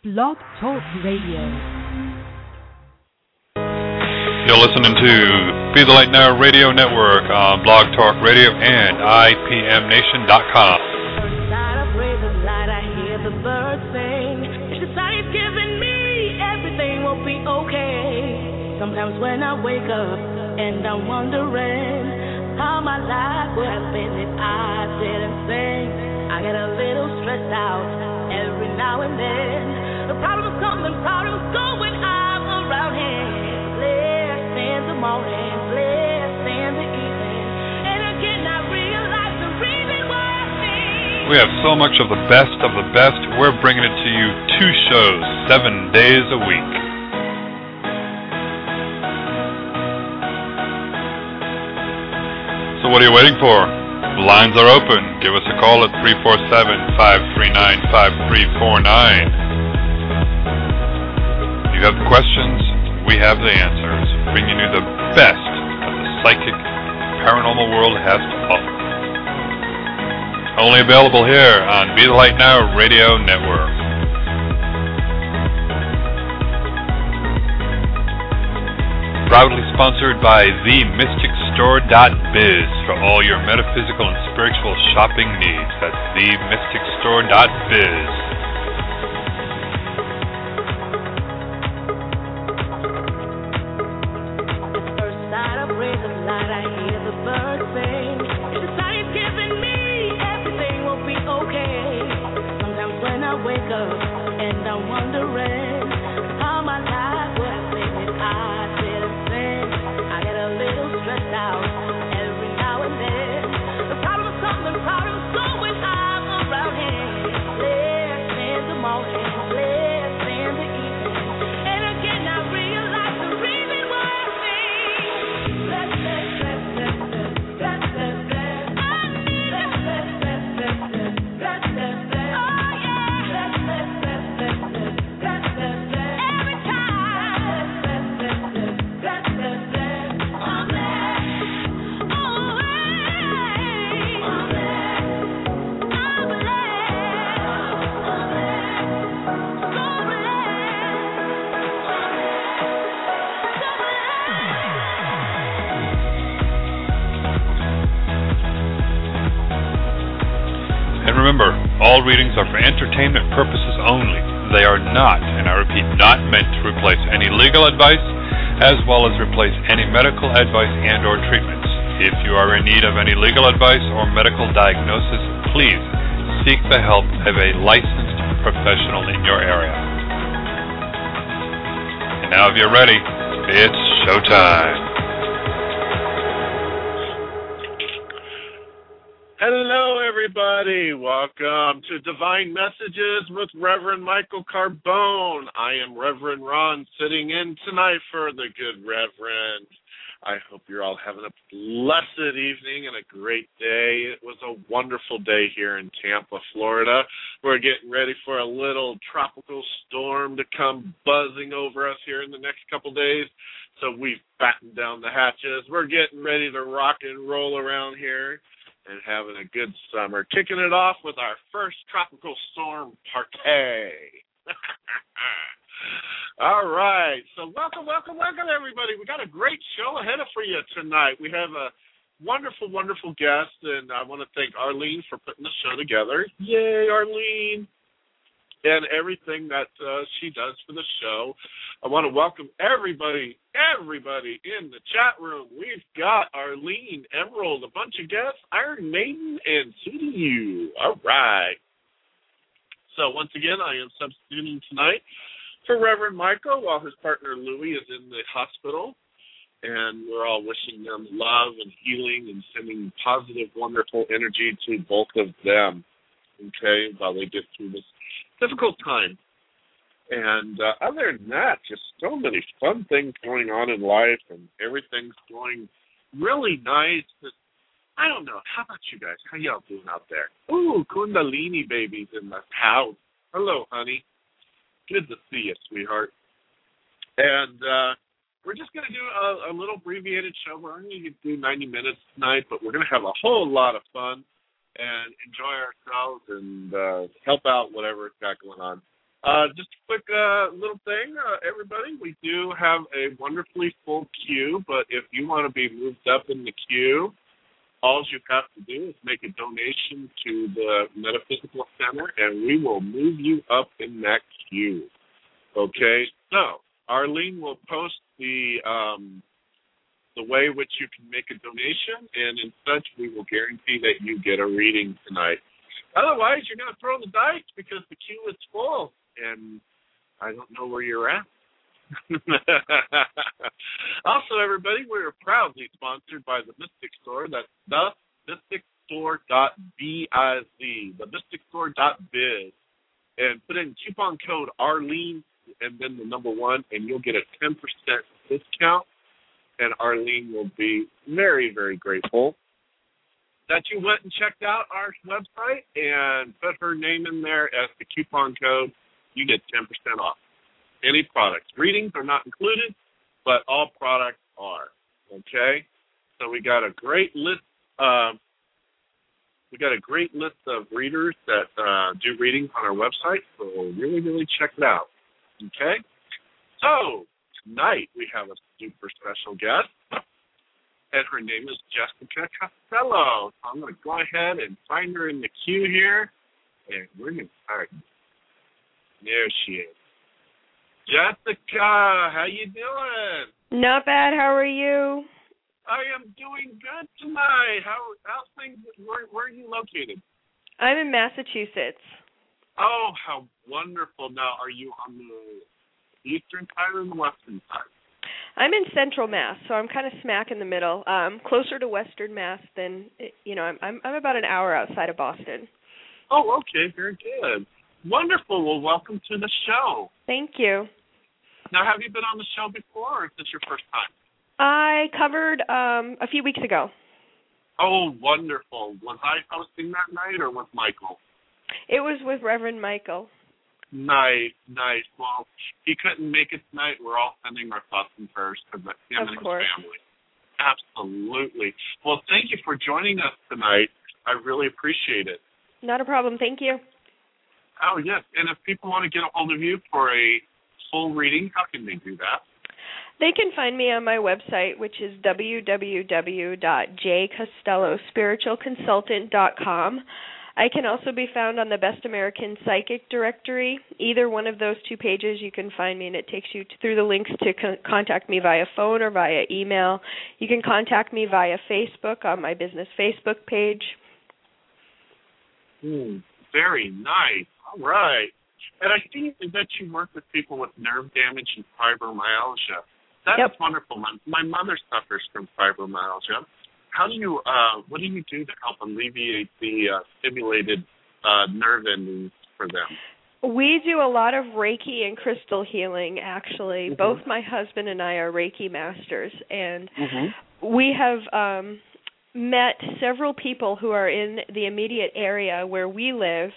Blog Talk Radio. You're listening to Be the Light Now Radio Network on Blog Talk Radio and IPMNation.com. Sometimes when I wake up and I'm wondering how my life would have been if I didn't sing, I get a little stressed out every now and then. We have so much of the best of the best. We're bringing it to you two shows, seven days a week. So what are you waiting for? The lines are open. Give us a call at 347-539-5349. You have questions, we have the answers, bringing you the best that the psychic paranormal world has to offer. Only available here on Be the Light Now Radio Network. Proudly sponsored by TheMysticStore.biz for all your metaphysical and spiritual shopping needs. That's TheMysticStore.biz. I and I'm wondering remember, all readings are for entertainment purposes only. They are not, and I repeat, not meant to replace any legal advice as well as replace any medical advice and or treatments. If you are in need of any legal advice or medical diagnosis, please seek the help of a licensed professional in your area. And now if you're ready, it's showtime. Everybody. Welcome to Divine Messages with Reverend Michael Carbone. I am Reverend Ron, sitting in tonight for the good Reverend. I hope you're all having a blessed evening and a great day. It was a wonderful day here in Tampa, Florida. We're getting ready for a little tropical storm to come buzzing over us here in the next couple days. So we've battened down the hatches. We're getting ready to rock and roll around here and having a good summer. Kicking it off with our first tropical storm party. All right. So welcome, welcome, welcome everybody. We got a great show ahead of for you tonight. We have a wonderful, wonderful guest, and I want to thank Arlene for putting the show together. Yay, Arlene! And everything that uh, she does for the show. I want to welcome everybody, everybody in the chat room. We've got Arlene, Emerald, a bunch of guests, Iron Maiden, and You. All right. So once again, I am substituting tonight for Reverend Michael while his partner Louie is in the hospital. And we're all wishing them love and healing and sending positive, wonderful energy to both of them. Okay, while they get through this difficult time. And uh, other than that, just so many fun things going on in life, and everything's going really nice. But I don't know. How about you guys? How y'all doing out there? Ooh, Kundalini babies in the house. Hello, honey. Good to see you, sweetheart. And uh, we're just going to do a, a little abbreviated show. We're only going to do 90 minutes tonight, but we're going to have a whole lot of fun and enjoy ourselves and uh, help out whatever's got going on. Uh, just a quick uh, little thing, uh, everybody. We do have a wonderfully full queue, but if you want to be moved up in the queue, all you have to do is make a donation to the Metaphysical Center, and we will move you up in that queue. Okay, so Arlene will post the um, the way which you can make a donation, and in such, we will guarantee that you get a reading tonight. Otherwise, you're going to throw the dice because the queue is full, and I don't know where you're at. also, everybody, we're proudly sponsored by the Mystic Store. That's the Mystic Store biz, the Mystic Store dot biz, and put in coupon code Arlene and then the number one, and you'll get a ten percent discount. And Arlene will be very, very grateful that you went and checked out our website and put her name in there as the coupon code. You get ten percent off any products. Readings are not included, but all products are. Okay, so we got a great list. Uh, we got a great list of readers that uh, do readings on our website, so really, really check it out. Okay, so tonight we have a super special guest, and her name is Jessica Costello. So I'm going to go ahead and find her in the queue here, and we're going to start. There she is. Jessica, how you doing? Not bad. How are you? I am doing good tonight. How how's things? Where where are you located? I'm in Massachusetts. Oh, how wonderful! Now, are you on the eastern side or the western side? I'm in Central Mass, so I'm kind of smack in the middle. Um, closer to Western Mass than you know. I'm I'm, I'm about an hour outside of Boston. Oh, okay, very good. Wonderful. Well, welcome to the show. Thank you. Now, have you been on the show before, or is this your first time? I covered um a few weeks ago. Oh, wonderful. Was I hosting that night, or was Michael? It was with Reverend Michael. Nice, nice. Well, he couldn't make it tonight. We're all sending our thoughts and prayers to him of and course. his family. Absolutely. Well, thank you for joining us tonight. I really appreciate it. Not a problem. Thank you. Oh, yes. And if people want to get a hold of you for a full reading, how can they do that? They can find me on my website, which is www.jcostellospiritualconsultant.com. I can also be found on the Best American Psychic directory. Either one of those two pages, you can find me, and it takes you through the links to con- contact me via phone or via email. You can contact me via Facebook on my business Facebook page. Hmm. Very nice. All right. And I see that you work with people with nerve damage and fibromyalgia. That is Yep. wonderful. My, my mother suffers from fibromyalgia. How do you, uh, what do you do to help alleviate the uh, stimulated uh, nerve endings for them? We do a lot of Reiki and crystal healing, actually. Mhm. Both my husband and I are Reiki masters, and Mm-hmm. we have um met several people who are in the immediate area where we live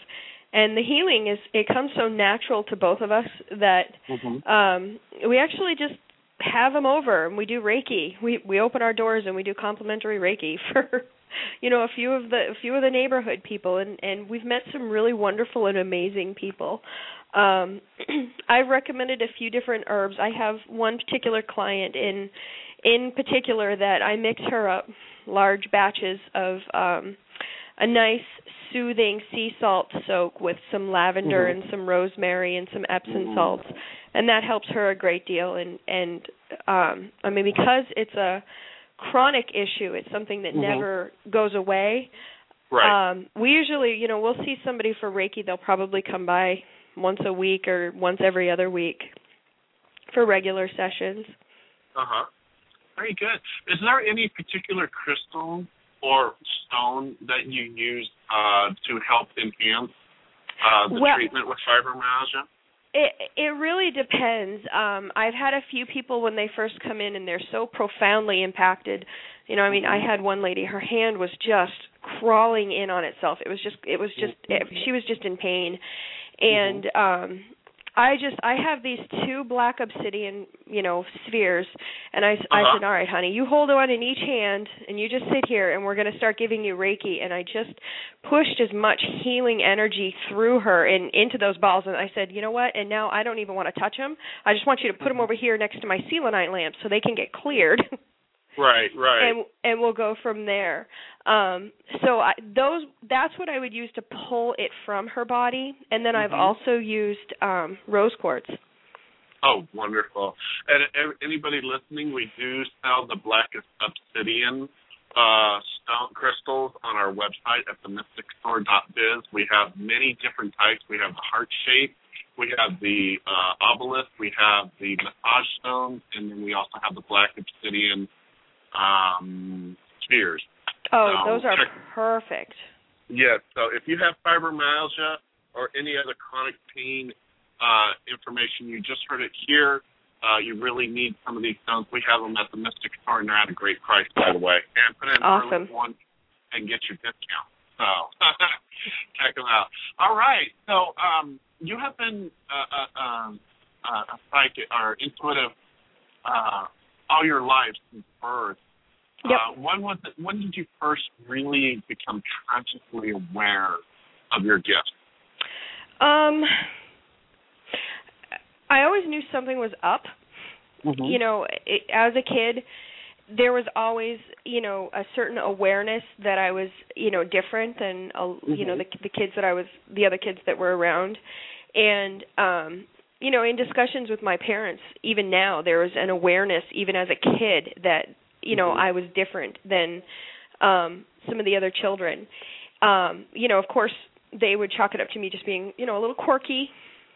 and the healing is it comes so natural to both of us that Mm-hmm. um we actually just have them over and we do reiki. We we open our doors and we do complimentary reiki for you know a few of the a few of the neighborhood people and and we've met some really wonderful and amazing people. Um i've recommended a few different herbs. I have one particular client in in particular that i mix her up large batches of um a nice soothing sea salt soak with some lavender Mhm. and some rosemary and some epsom Mm. salts and that helps her a great deal and and um i mean because it's a chronic issue it's something that Mhm. never goes away Right. um we usually you know we'll see somebody for reiki they'll probably come by once a week or once every other week for regular sessions Uh huh. Very good. Is there any particular crystal or stone that you use uh, to help enhance uh, the Well- treatment with fibromyalgia? It it really depends. Um I've had a few people when they first come in and they're so profoundly impacted. You know, I mean, I had one lady her hand was just crawling in on itself. It was just it was just it, she was just in pain. And um I just I have these two black obsidian, you know, spheres, and I I Uh-huh. said, all right, honey, you hold one in each hand, and you just sit here, and we're going to start giving you Reiki. And I just pushed as much healing energy through her and into those balls, and I said, you know what? And now I don't even want to touch them. I just want you to put them over here next to my selenite lamp so they can get cleared. Right, right. and and we'll go from there. Um so I those that's what I would use to pull it from her body and then I've Mhm. also used um rose quartz. Oh, wonderful. And a- anybody listening, we do sell the blackest obsidian uh, stone crystals on our website at the mystic themysticstore.biz. We have many different types. We have the heart shape, we have the uh, obelisk, we have the massage stones, and then we also have the black obsidian um, spheres. Oh, So, those are check- perfect. Yeah, So if you have fibromyalgia or any other chronic pain uh, information, you just heard it here. Uh, you really need some of these stones. We have them at the Mystic Store, and they're at a great price, by the way. And put in Awesome. one and get your discount. So check them out. All right. So um, you have been uh, uh, um, uh, a psychic or intuitive uh, all your life since birth. Yep. Uh, when was it, when did you first really become consciously aware of your gifts? Um I always knew something was up. Mm-hmm. You know, it, as a kid there was always, you know, a certain awareness that I was, you know, different than uh, you know Mhm. the the kids that I was the other kids that were around. And um you know, in discussions with my parents, even now, there was an awareness, even as a kid, that you know Mhm. I was different than um some of the other children. Um, you know, of course, they would chalk it up to me just being, you know, a little quirky,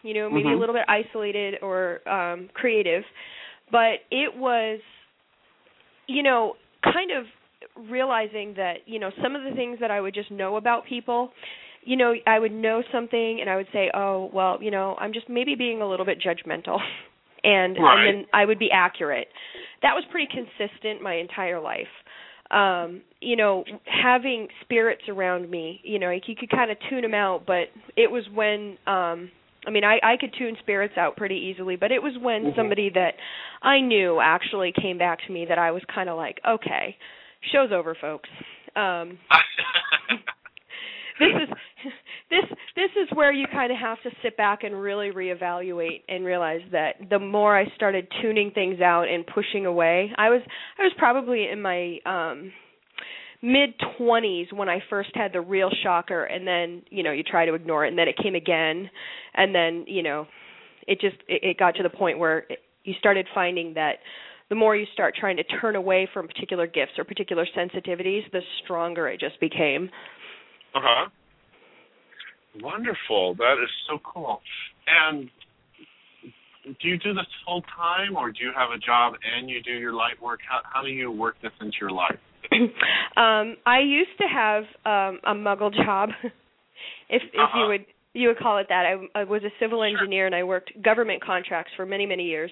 you know, maybe a Mhm. little bit isolated or um creative. But it was, you know, kind of realizing that, you know, some of the things that I would just know about people you know, I would know something and I would say, "Oh, well, you know, I'm just maybe being a little bit judgmental." And, Right. and then I would be accurate. That was pretty consistent my entire life. Um, you know, having spirits around me, you know, like you could kind of tune them out, but it was when um I mean, I I could tune spirits out pretty easily, but it was when Mhm. somebody that I knew actually came back to me that I was kind of like, "Okay, show's over, folks." Um this is this this is where you kind of have to sit back and really reevaluate and realize that the more I started tuning things out and pushing away, I was I was probably in my um mid 20s when I first had the real shocker and then, you know, you try to ignore it and then it came again and then, you know, it just it, it got to the point where it, you started finding that the more you start trying to turn away from particular gifts or particular sensitivities, the stronger it just became. Uh huh. Wonderful. That is so cool. And do you do this full time, or do you have a job and you do your light work? How how do you work this into your life? um I used to have um a muggle job if if Uh-huh. you would you would call it that. I, I was a civil Sure. engineer and I worked government contracts for many many years.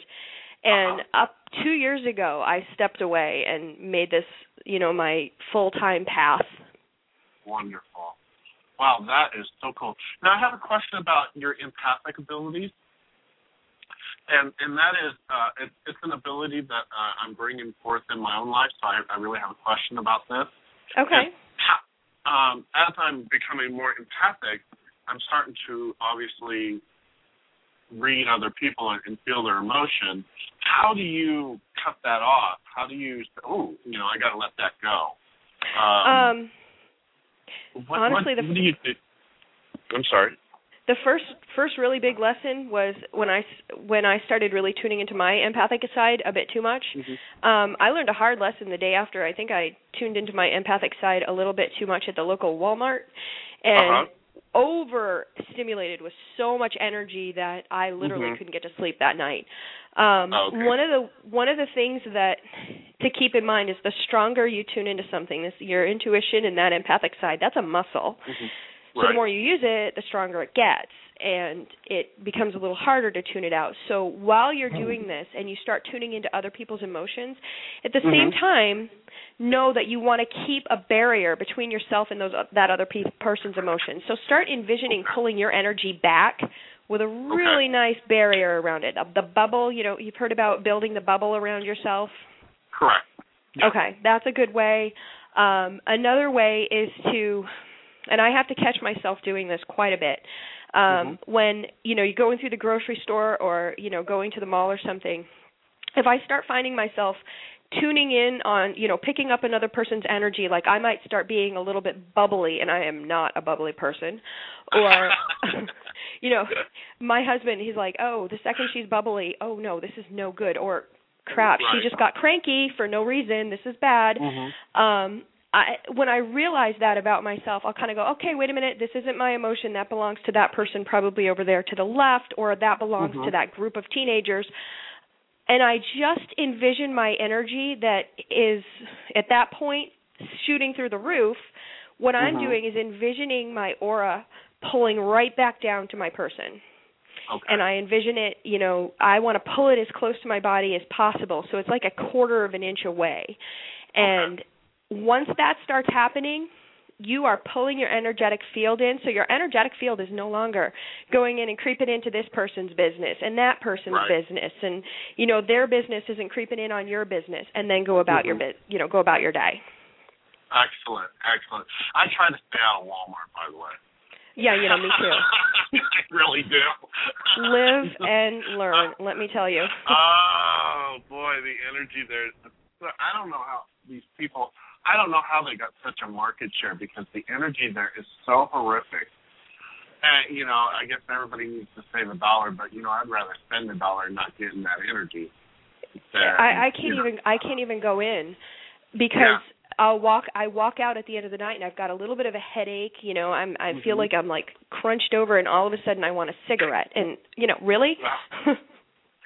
And Uh-huh. up 2 years ago I stepped away and made this, you know, my full-time path. Wonderful. Wow, that is so cool. Now I have a question about your empathic abilities, and and that is uh, it, it's an ability that uh, I'm bringing forth in my own life. So I, I really have a question about this. Okay. um, as I'm becoming more empathic, I'm starting to obviously read other people and, and feel their emotion. How do you cut that off? How do you? Oh, you know, I got to let that go. Um, Um what, honestly, what, the- what do you do? I'm sorry. the first first really big lesson was when I when I started really tuning into my empathic side a bit too much. Um I learned a hard lesson the day after. I think I tuned into my empathic side a little bit too much at the local Walmart and Uh-huh. Overstimulated with so much energy that I literally Mhm. couldn't get to sleep that night. Um Okay. one of the one of the things that to keep in mind is the stronger you tune into something, this your intuition and that empathic side, that's a muscle. So the more you use it, the stronger it gets, and it becomes a little harder to tune it out. So while you're doing this and you start tuning into other people's emotions, at the same Mhm. time, know that you want to keep a barrier between yourself and those that other pe- person's emotions. So start envisioning pulling your energy back with a really nice barrier around it. The bubble, you know, you've heard about building the bubble around yourself. Correct. Yeah. Okay, that's a good way. Um, another way is to, and I have to catch myself doing this quite a bit. Um, Mm-hmm. When you know you're going through the grocery store or you know going to the mall or something, if I start finding myself tuning in on you know picking up another person's energy like i might start being a little bit bubbly and i am not a bubbly person or you know my husband he's like oh the second she's bubbly oh no this is no good or crap Right. she just got cranky for no reason this is bad Mhm. um I when I realize that about myself, I'll kind of go, okay, wait a minute, this isn't my emotion. That belongs to that person probably over there to the left, or that belongs Mhm. to that group of teenagers. And I just envision my energy that is at that point shooting through the roof. What I'm Mhm. doing is envisioning my aura pulling right back down to my person Okay. and I envision it, you know, I want to pull it as close to my body as possible. So it's like a quarter of an inch away. And once that starts happening, you are pulling your energetic field in. So your energetic field is no longer going in and creeping into this person's business and that person's Right. business and you know their business isn't creeping in on your business and then go about your Mhm. bit, you know, go about your day. Excellent, excellent. I try to stay out of Walmart, by the way. Yeah, you know, me too. I really do. Live and learn, let me tell you. Oh boy, the energy there. I don't know how these people. I don't know how they got such a market share because the energy there is so horrific. And you know, I guess everybody needs to save a dollar, but you know, I'd rather spend a dollar and not getting that energy. There, I, I can't know. even I can't even go in because I'll walk I walk out at the end of the night and I've got a little bit of a headache, you know, I'm I feel Mhm. like I'm like crunched over and all of a sudden I want a cigarette and you know, really?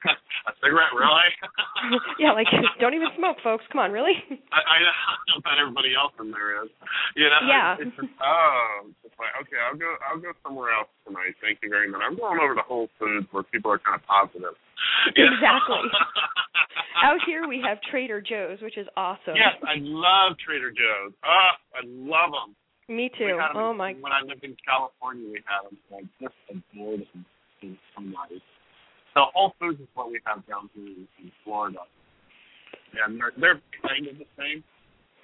a cigarette, really? yeah, like don't even smoke folks. Come on, really? I, I know that everybody else in there is. You know. Yeah. It's just, oh, it's like okay, I'll go. I'll go somewhere else tonight. Thank you very much. I'm going over to Whole Foods where people are kind of positive. Exactly. Out here we have Trader Joe's, which is awesome. yes, I love Trader Joe's. Oh, I love them. Me too. Oh in- my When I lived in California, we had them. I just adored them. It's so Whole Foods is what we have down here in, in Florida. And they're, they're kind of the same,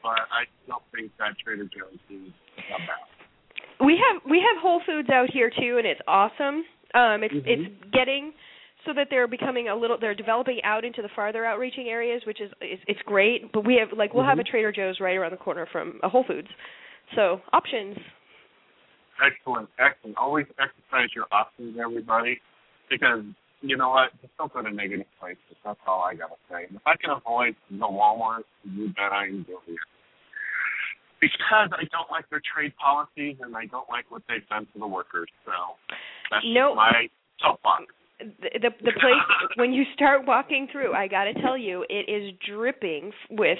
but I still think that Trader Joe's is the best. we have we have Whole Foods out here too, and it's awesome. Um, it's Mhm. it's getting so that they're becoming a little they're developing out into the farther outreaching areas, which is it's, it's great. But we have like we'll have a Mhm. Trader Joe's right around the corner from a Whole Foods, so options. Excellent, excellent. Always exercise your options, everybody, because you know what? Just don't go to negative places. That's all I gotta say. And if I can avoid the Walmart, you bet I am doing it. Because I don't like their trade policies and I don't like what they've done to the workers. So that's Nope. my soapbox. The, the the place when you start walking through, I got to tell you, it is dripping with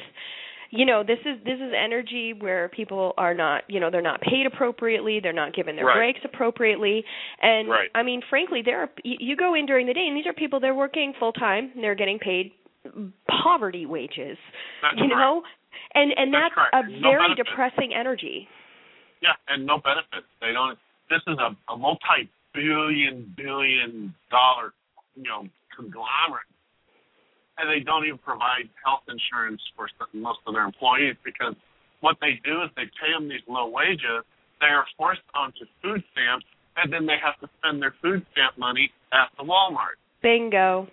you know this is this is energy where people are not you know they're not paid appropriately they're not given their Right. breaks appropriately and Right. i mean frankly there are you, go in during the day and these are people they're working full time and they're getting paid poverty wages That's you correct. know and and That's that's, a No very benefits. depressing energy Yeah, and no benefits. They don't. This is a, a multi-billion, billion dollar, you know, conglomerate, and they don't even provide health insurance for most of their employees because what they do is they pay them these low wages. They are forced onto food stamps, and then they have to spend their food stamp money at the Walmart. bingo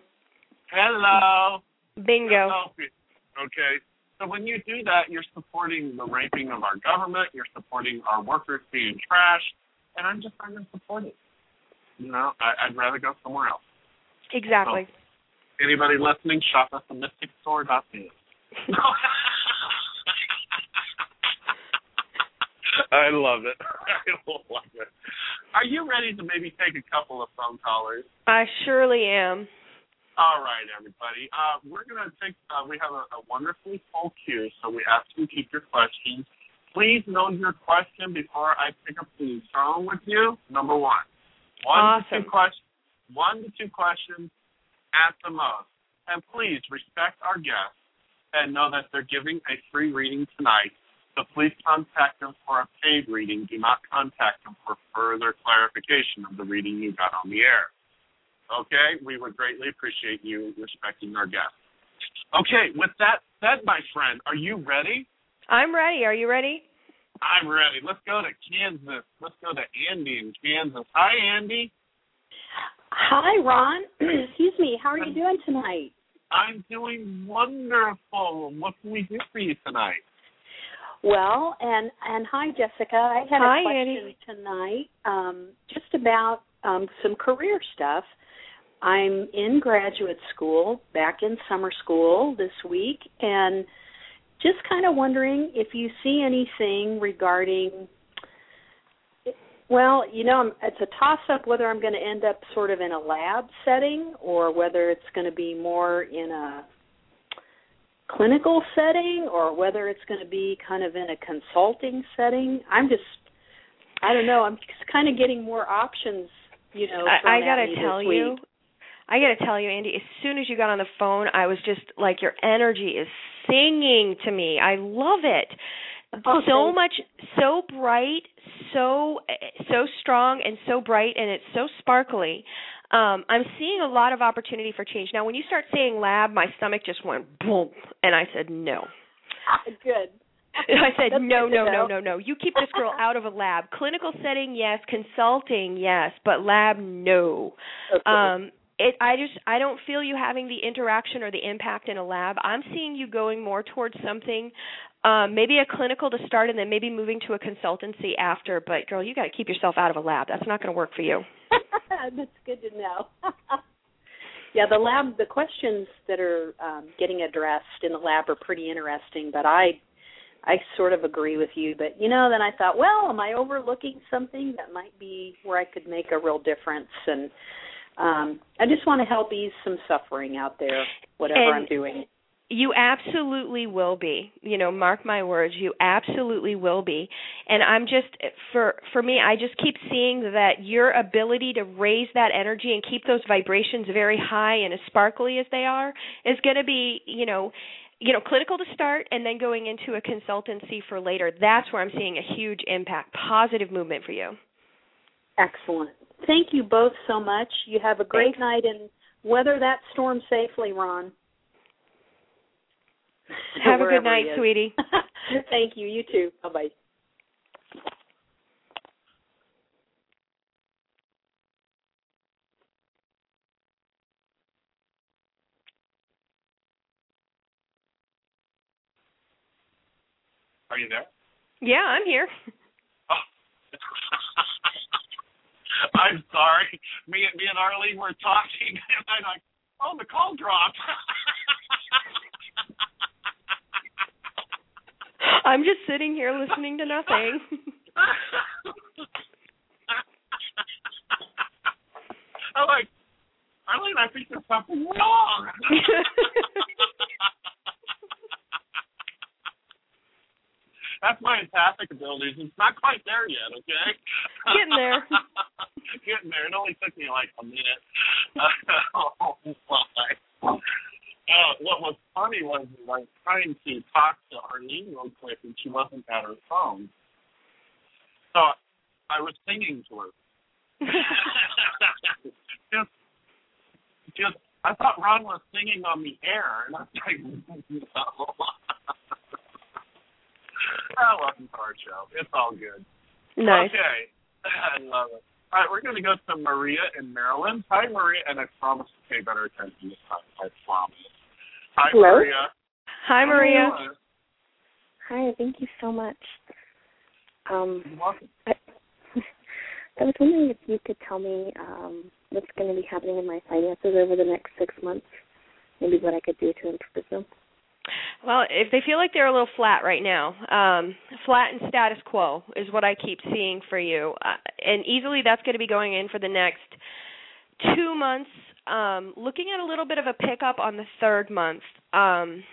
Hello. bingo Help you. Okay. So when you do that, you're supporting the raping of our government. You're supporting our workers being trashed, and I'm just not going to support it. You know, I, I'd rather go somewhere else. exactly Anybody listening, shop at the mysticstore.com. I love it. I love it. Are you ready to maybe take a couple of phone callers? i surely am All right, everybody. Uh, we're going to take, uh, we have a, a wonderfully full queue, so we ask you to keep your questions. Please know your question before I pick up the phone with you. Number one. One to two questions. One to two questions at the most. And please respect our guests and know that they're giving a free reading tonight. So please contact them for a paid reading. Do not contact them for further clarification of the reading you got on the air. Okay? We would greatly appreciate you respecting our guests. Okay, with that said, my friend, are you ready? I'm ready. Are you ready? I'm ready. Let's go to Kansas. Let's go to Andy in Kansas. Hi, Andy. Hi, Ron. Excuse me. How are you doing tonight? I'm doing wonderful. What can we do for you tonight? Well, and and hi, Jessica. I had Hi, a question Annie. tonight, um, just about um, some career stuff. I'm in graduate school, back in summer school this week, and just kind of wondering if you see anything regarding. Well, you know, I'm- it's a toss-up whether I'm going to end up sort of in a lab setting or whether it's going to be more in a clinical setting or whether it's going to be kind of in a consulting setting. I'm just, I don't know. I'm just kind of getting more options. You know, I, I gotta tell you. I gotta tell you, Andy. As soon as you got on the phone, I was just like, your energy is singing to me. I love it. So much, so bright, so so strong, and so bright, and it's so sparkly. Um, I'm seeing a lot of opportunity for change. Now, when you start saying lab, my stomach just went boom, and I said no. Good. I said no, no, no, no, no. You keep this girl out of a lab. Clinical setting, yes. Consulting, yes. But lab, no. Okay. Um, it. I just I don't feel you having the interaction or the impact in a lab. I'm seeing you going more towards something, um, maybe a clinical to start, and then maybe moving to a consultancy after. But girl, you got to keep yourself out of a lab. That's not going to work for you. That's good to know. yeah, the lab, the questions that are um, getting addressed in the lab are pretty interesting, but I, I sort of agree with you. But you know, then I thought, well, am I overlooking something that might be where I could make a real difference? And um, I just want to help ease some suffering out there, whatever And- I'm doing. You absolutely will be. You know, mark my words, you absolutely will be. And I'm just for for me, I just keep seeing that your ability to raise that energy and keep those vibrations very high and as sparkly as they are is going to be, you know, you know, clinical to start and then going into a consultancy for later. That's where I'm seeing a huge impact, positive movement for you. Excellent. Thank you both so much. You have a great Thanks. night and weather that storm safely, Ron. Have a good night, sweetie. Thank you. You too. Bye bye. Are you there? Yeah, I'm here. Oh, I'm sorry. Me and me and Arlene were talking, and I'm like, "Oh, the call dropped." I'm just sitting here listening to nothing. I'm like, Arlene, I think there's something wrong. That's my empathic abilities. It's not quite there yet, okay? Getting there. Getting there. It only took me like a minute. oh my. Uh, what was funny was I was trying to talk to Arlene real quick and she wasn't at her phone. So I was singing to her. just, just, I thought Ron was singing on the air, and I was like, no. That wasn't our show. It's all good. nice. Okay. I love it. All right, we're going to go to Maria in Maryland. Hi, Maria, and I promise to pay better attention this time. I promise. Hi, Hello? Maria. Hi, Maria. Hi, thank you so much. Um, You're welcome. I, I was wondering if you could tell me um, what's going to be happening in my finances over the next six months. Maybe what I could do to improve them. Well, if they feel like they're a little flat right now, um, flat and status quo is what I keep seeing for you, uh, and easily that's going to be going in for the next two months. Um, looking at a little bit of a pickup on the third month. Um,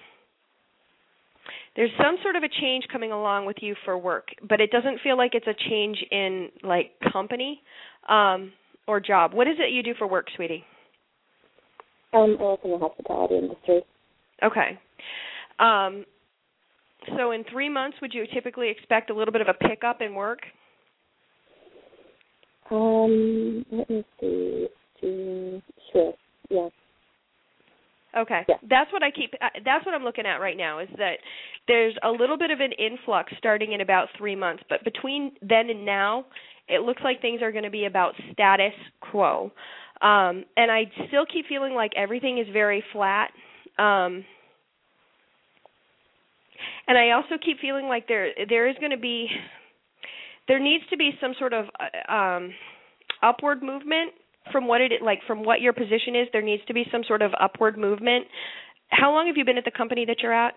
there's some sort of a change coming along with you for work, but it doesn't feel like it's a change in like company um, or job. What is it you do for work, sweetie? Um, I work in the hospitality industry. Okay. Um So in three months, would you typically expect a little bit of a pickup in work? Um, let me see. Sure. Yes. Okay. Yeah. That's what I keep uh, that's what I'm looking at right now is that there's a little bit of an influx starting in about 3 months, but between then and now, it looks like things are going to be about status quo. Um and I still keep feeling like everything is very flat. Um and I also keep feeling like there there is going to be there needs to be some sort of uh, um upward movement from what it like from what your position is. There needs to be some sort of upward movement. How long have you been at the company that you're at?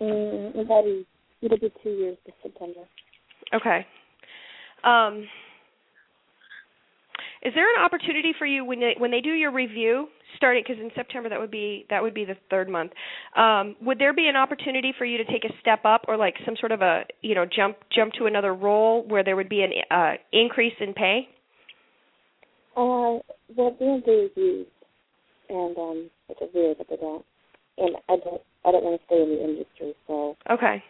Mm, about a, it'll be two years this September. okay. Um is there an opportunity for you when they when they do your review starting because in September that would be that would be the third month um would there be an opportunity for you to take a step up or like some sort of a you know jump jump to another role where there would be an uh increase in pay Uh, well, being reviews, and um, is weird that they don't. And I don't, I don't want to stay in the industry, so Okay.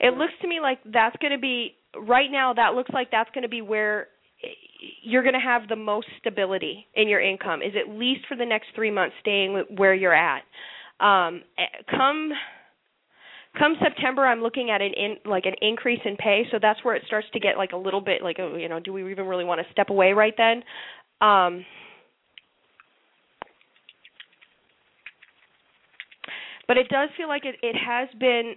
It looks to me like that's going to be right now that looks like that's going to be where you're going to have the most stability in your income is at least for the next 3 months staying where you're at. Um eh, come come September I'm looking at an in like an increase in pay so that's where it starts to get like a little bit like oh, you know do we even really want to step away right then? Um but it does feel like it it has been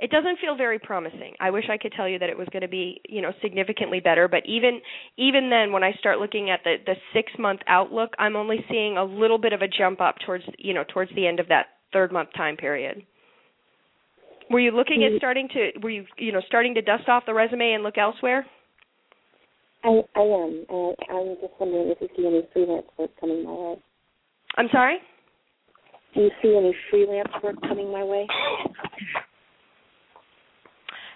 it doesn't feel very promising. I wish I could tell you that it was going to be, you know, significantly better, but even even then when I start looking at the the 6 month outlook, I'm only seeing a little bit of a jump up towards, you know, towards the end of that third month time period. Were you looking at mm. starting to were you, you know, starting to dust off the resume and look elsewhere? I, I am. And I'm just wondering if you see any freelance work coming my way. I'm sorry? Do you see any freelance work coming my way?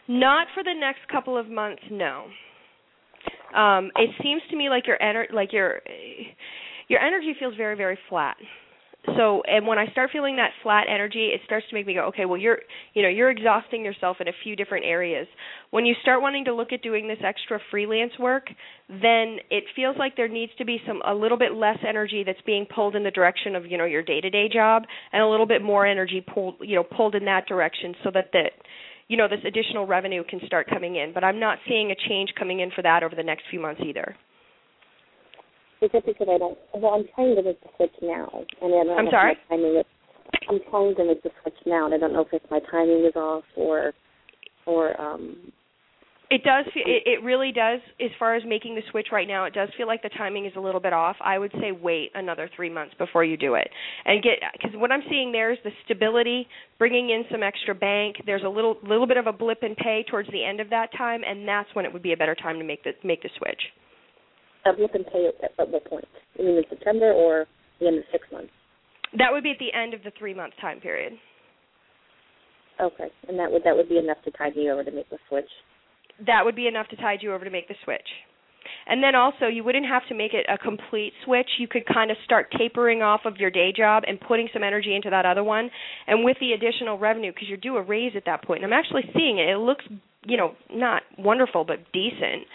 Not for the next couple of months, no. Um, it seems to me like your ener- like your your energy feels very very flat. So, and when I start feeling that flat energy, it starts to make me go, okay, well you're, you know, you're exhausting yourself in a few different areas. When you start wanting to look at doing this extra freelance work, then it feels like there needs to be some a little bit less energy that's being pulled in the direction of, you know, your day-to-day job and a little bit more energy pulled, you know, pulled in that direction so that the you know, this additional revenue can start coming in. But I'm not seeing a change coming in for that over the next few months either. Is it because I don't? Well, I'm trying to make the switch now, and I don't I'm sorry? my timing is. I'm trying to make the switch now, and I don't know if it's my timing is off or, or um. It does. Feel, it, it really does. As far as making the switch right now, it does feel like the timing is a little bit off. I would say wait another three months before you do it, and get because what I'm seeing there is the stability, bringing in some extra bank. There's a little little bit of a blip in pay towards the end of that time, and that's when it would be a better time to make the make the switch. A blip in pay at, at what point? You mean in September or the end of six months? That would be at the end of the three month time period. Okay, and that would that would be enough to tide you over to make the switch. That would be enough to tide you over to make the switch. And then also, you wouldn't have to make it a complete switch. You could kind of start tapering off of your day job and putting some energy into that other one. And with the additional revenue, because you're due a raise at that point, and I'm actually seeing it. It looks, you know, not wonderful, but decent.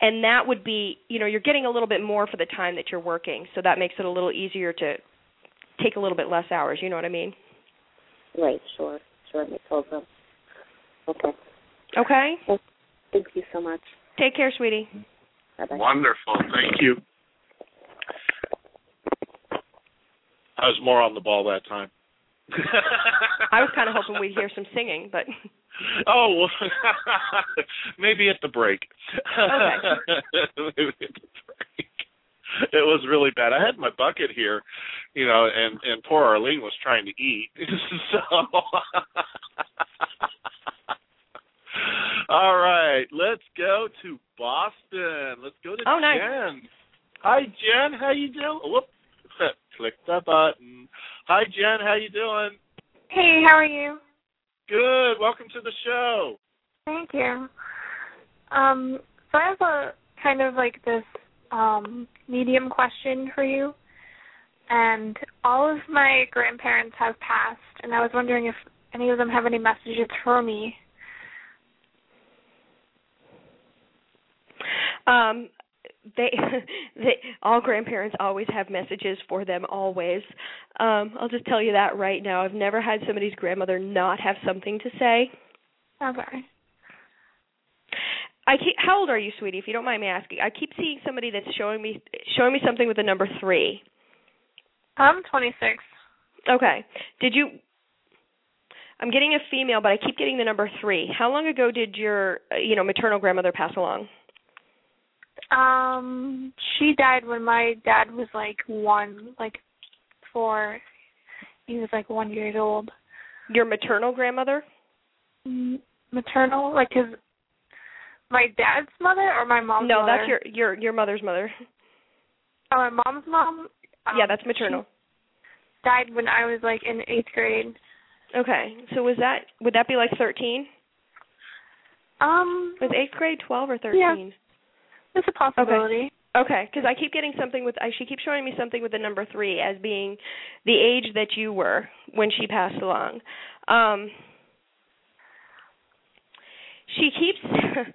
And that would be, you know, you're getting a little bit more for the time that you're working. So that makes it a little easier to take a little bit less hours. You know what I mean? Right. Sure. Sure. It makes sense. Okay. Okay. Thank you so much. Take care, sweetie. Bye bye. Wonderful. Thank you. I was more on the ball that time. I was kind of hoping we'd hear some singing, but Oh, well, maybe at the break. maybe at the break. It was really bad. I had my bucket here, you know, and and poor Arlene was trying to eat. so, all right, let's go to Boston. Let's go to Oh, nice. Hi, Jen. How you doing? Whoop. Click the button. Hi, Jen. How you doing? Hey, how are you? Good. Welcome to the show. Thank you. Um, so I have a kind of like this um medium question for you. And all of my grandparents have passed and I was wondering if any of them have any messages for me. Um, they, they all grandparents always have messages for them always. Um, I'll just tell you that right now. I've never had somebody's grandmother not have something to say. Okay. I keep, how old are you, sweetie? If you don't mind me asking, I keep seeing somebody that's showing me showing me something with the number three. I'm 26. Okay. Did you? I'm getting a female, but I keep getting the number three. How long ago did your, uh, you know, maternal grandmother pass along? Um, she died when my dad was like one, like four. He was like one years old. Your maternal grandmother? Mm, Maternal, like his, my dad's mother or my mom's no, mother? that's your your your mother's mother. Oh, my mom's mom. Um, yeah, that's maternal. Died when I was like in eighth grade. Okay. So was that would that be like 13? Um, Was eighth grade 12 or 13? Yeah. It's a possibility. Okay, because I keep getting something with. She keeps showing me something with the number three as being the age that you were when she passed along. Um, she keeps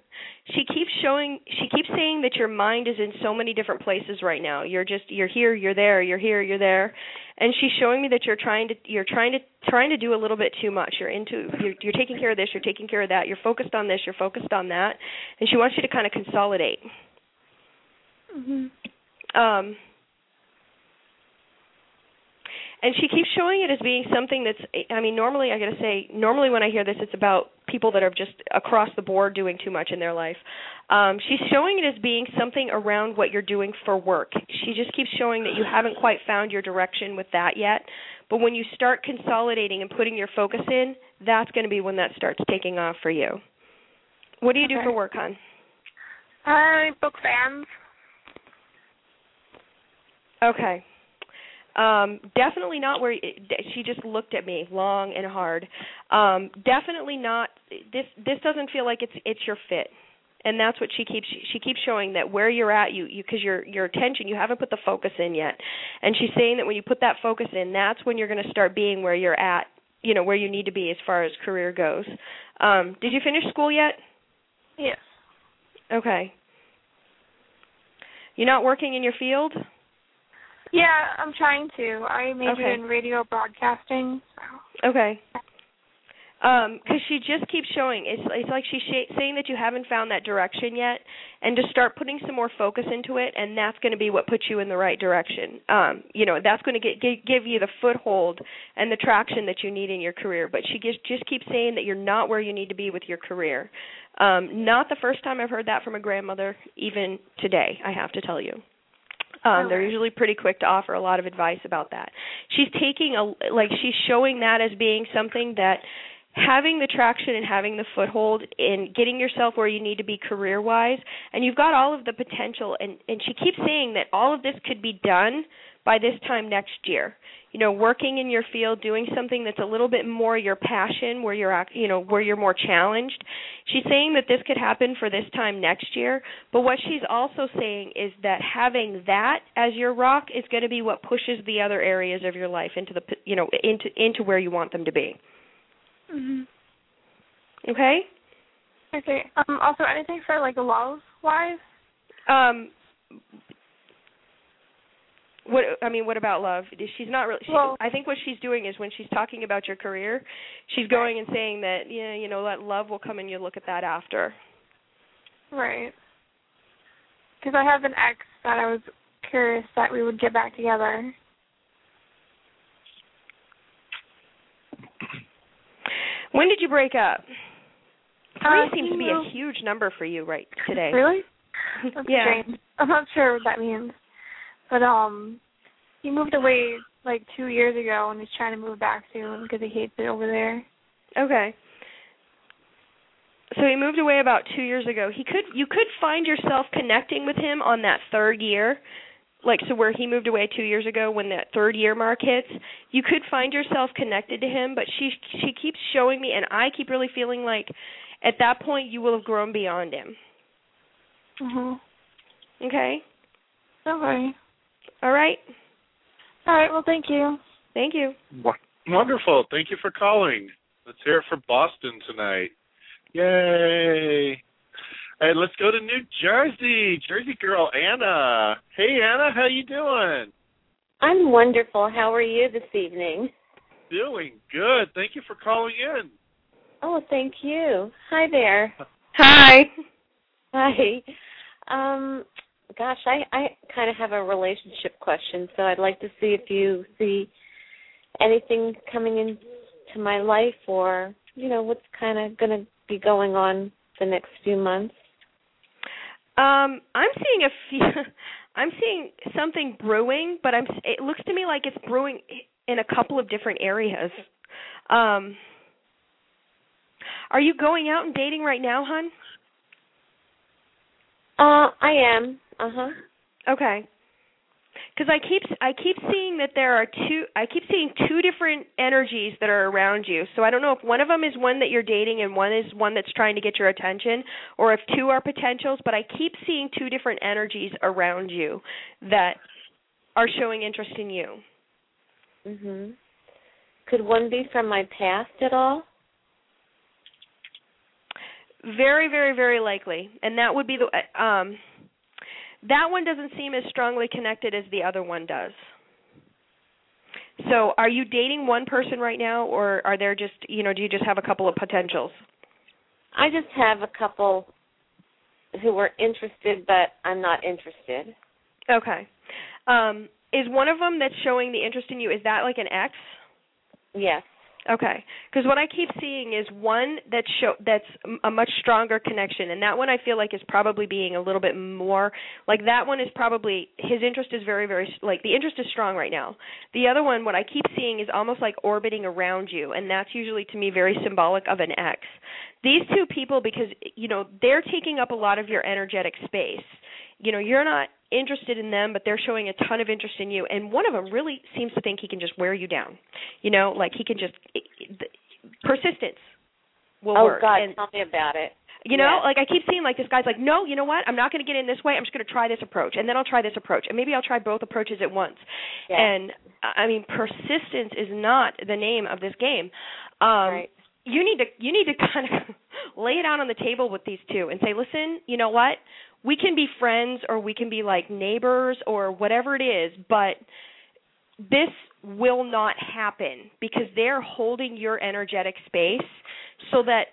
she keeps showing she keeps saying that your mind is in so many different places right now. You're just you're here you're there you're here you're there. And she's showing me that you're trying to you're trying to trying to do a little bit too much. You're into you're, you're taking care of this you're taking care of that you're focused on this you're focused on that. And she wants you to kind of consolidate. Hmm um and she keeps showing it as being something that's i mean normally i got to say normally when i hear this it's about people that are just across the board doing too much in their life um she's showing it as being something around what you're doing for work she just keeps showing that you haven't quite found your direction with that yet but when you start consolidating and putting your focus in that's going to be when that starts taking off for you what do you do Okay. for work hon I book fans. Okay. Um, definitely not where she just looked at me long and hard. Um, definitely not. This this doesn't feel like it's it's your fit, and that's what she keeps she keeps showing that where you're at you you because your your attention you haven't put the focus in yet, and she's saying that when you put that focus in, that's when you're going to start being where you're at, you know where you need to be as far as career goes. Um, did you finish school yet? Yes. Okay. You're not working in your field? Yeah, I'm trying to. I majored Okay. in radio broadcasting. So. Okay. Um, because she just keeps showing it's it's like she's sh- saying that you haven't found that direction yet, and to start putting some more focus into it, and that's going to be what puts you in the right direction. Um, you know, that's going to get, gi- give you the foothold and the traction that you need in your career. But she just just keeps saying that you're not where you need to be with your career. Um, not the first time I've heard that from a grandmother, even today. I have to tell you. Um, they're usually pretty quick to offer a lot of advice about that. She's taking a like she's showing that as being something that having the traction and having the foothold in getting yourself where you need to be career wise and you've got all of the potential and and she keeps saying that all of this could be done by this time next year you know working in your field doing something that's a little bit more your passion where you're you know where you're more challenged she's saying that this could happen for this time next year but what she's also saying is that having that as your rock is going to be what pushes the other areas of your life into the p- you know into into where you want them to be hmm okay Okay. Um. Also, anything for like love wise? um what i mean what about love she's not really she, Well- i think what she's doing is when she's talking about your career she's going and saying that yeah you know that love will come and you look at that after Right. Because I have an ex that I was curious that we would get back together. when did you break up three Uh, seems to be a huge number for you right today Really? That's yeah strange. I'm not sure what that means. But um he moved away like two years ago and he's trying to move back soon because he hates it over there. Okay. So he moved away about two years ago. He could you could find yourself connecting with him on that third year. Like so where he moved away two years ago when that third year mark hits, you could find yourself connected to him, but she she keeps showing me and I keep really feeling like at that point you will have grown beyond him. Mhm. Okay? Okay. All right. All right, well thank you. Thank you. Wonderful. Thank you for calling. Let's hear it for Boston tonight. Yay! And let's go to New Jersey. Jersey girl Anna. Hey Anna, how you doing? I'm wonderful. How are you this evening? Doing good. Thank you for calling in. Oh, thank you. Hi there. Hi. Hi. Um gosh, I I kind of have a relationship question, so I'd like to see if you see anything coming into my life or, you know, what's kind of going to be going on the next few months. Um, I'm seeing a few. I'm seeing something brewing, but I'm. It looks to me like it's brewing in a couple of different areas. Um, are you going out and dating right now, hon? Uh, I am. Uh huh. Okay. Because I keep I keep seeing that there are two I keep seeing two different energies that are around you. So I don't know if one of them is one that you're dating and one is one that's trying to get your attention, or if two are potentials. But I keep seeing two different energies around you that are showing interest in you. Mhm. Could one be from my past at all? Very, very, very likely, and that would be the um that one doesn't seem as strongly connected as the other one does. So, are you dating one person right now, or are there just you know do you just have a couple of potentials? I just have a couple who were interested, but I'm not interested. Okay. Um, is one of them that's showing the interest in you? Is that like an ex? Yes. Okay, because what I keep seeing is one that show that's a much stronger connection, and that one I feel like is probably being a little bit more like that one is probably his interest is very very like the interest is strong right now. The other one, what I keep seeing is almost like orbiting around you, and that's usually to me very symbolic of an ex. These two people, because you know they're taking up a lot of your energetic space. You know you're not interested in them, but they're showing a ton of interest in you. And one of them really seems to think he can just wear you down. You know, like he can just it, it, persistence will oh, work. God, and, tell me about it. You know, like I keep seeing like this guy's like, no, you know what? I'm not going to get in this way. I'm just going to try this approach, and then I'll try this approach, and maybe I'll try both approaches at once. Yes. And I mean, persistence is not the name of this game. Um, right. You need to you need to kind of lay it out on the table with these two and say, listen, you know what? We can be friends, or we can be like neighbors, or whatever it is, but this will not happen because they're holding your energetic space so that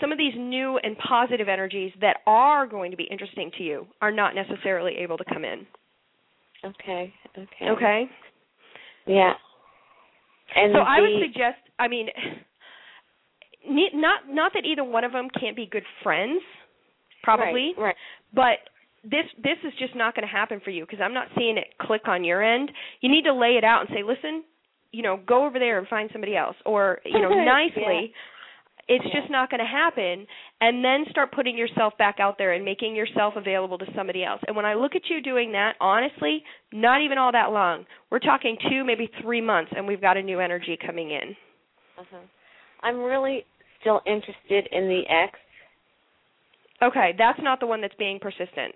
some of these new and positive energies that are going to be interesting to you are not necessarily able to come in. Okay. Okay. Okay? Yeah. And so I would suggest I mean not not that either one of them can't be good friends probably, Right. right. but this this is just not going to happen for you because I'm not seeing it click on your end. You need to lay it out and say, "Listen, you know, go over there and find somebody else," or you know, Yeah. nicely. It's Yeah. just not going to happen, and then start putting yourself back out there and making yourself available to somebody else. And when I look at you doing that, honestly, not even all that long. We're talking two, maybe three months, and we've got a new energy coming in. Uh-huh. I'm really still interested in the ex. Okay, that's not the one that's being persistent.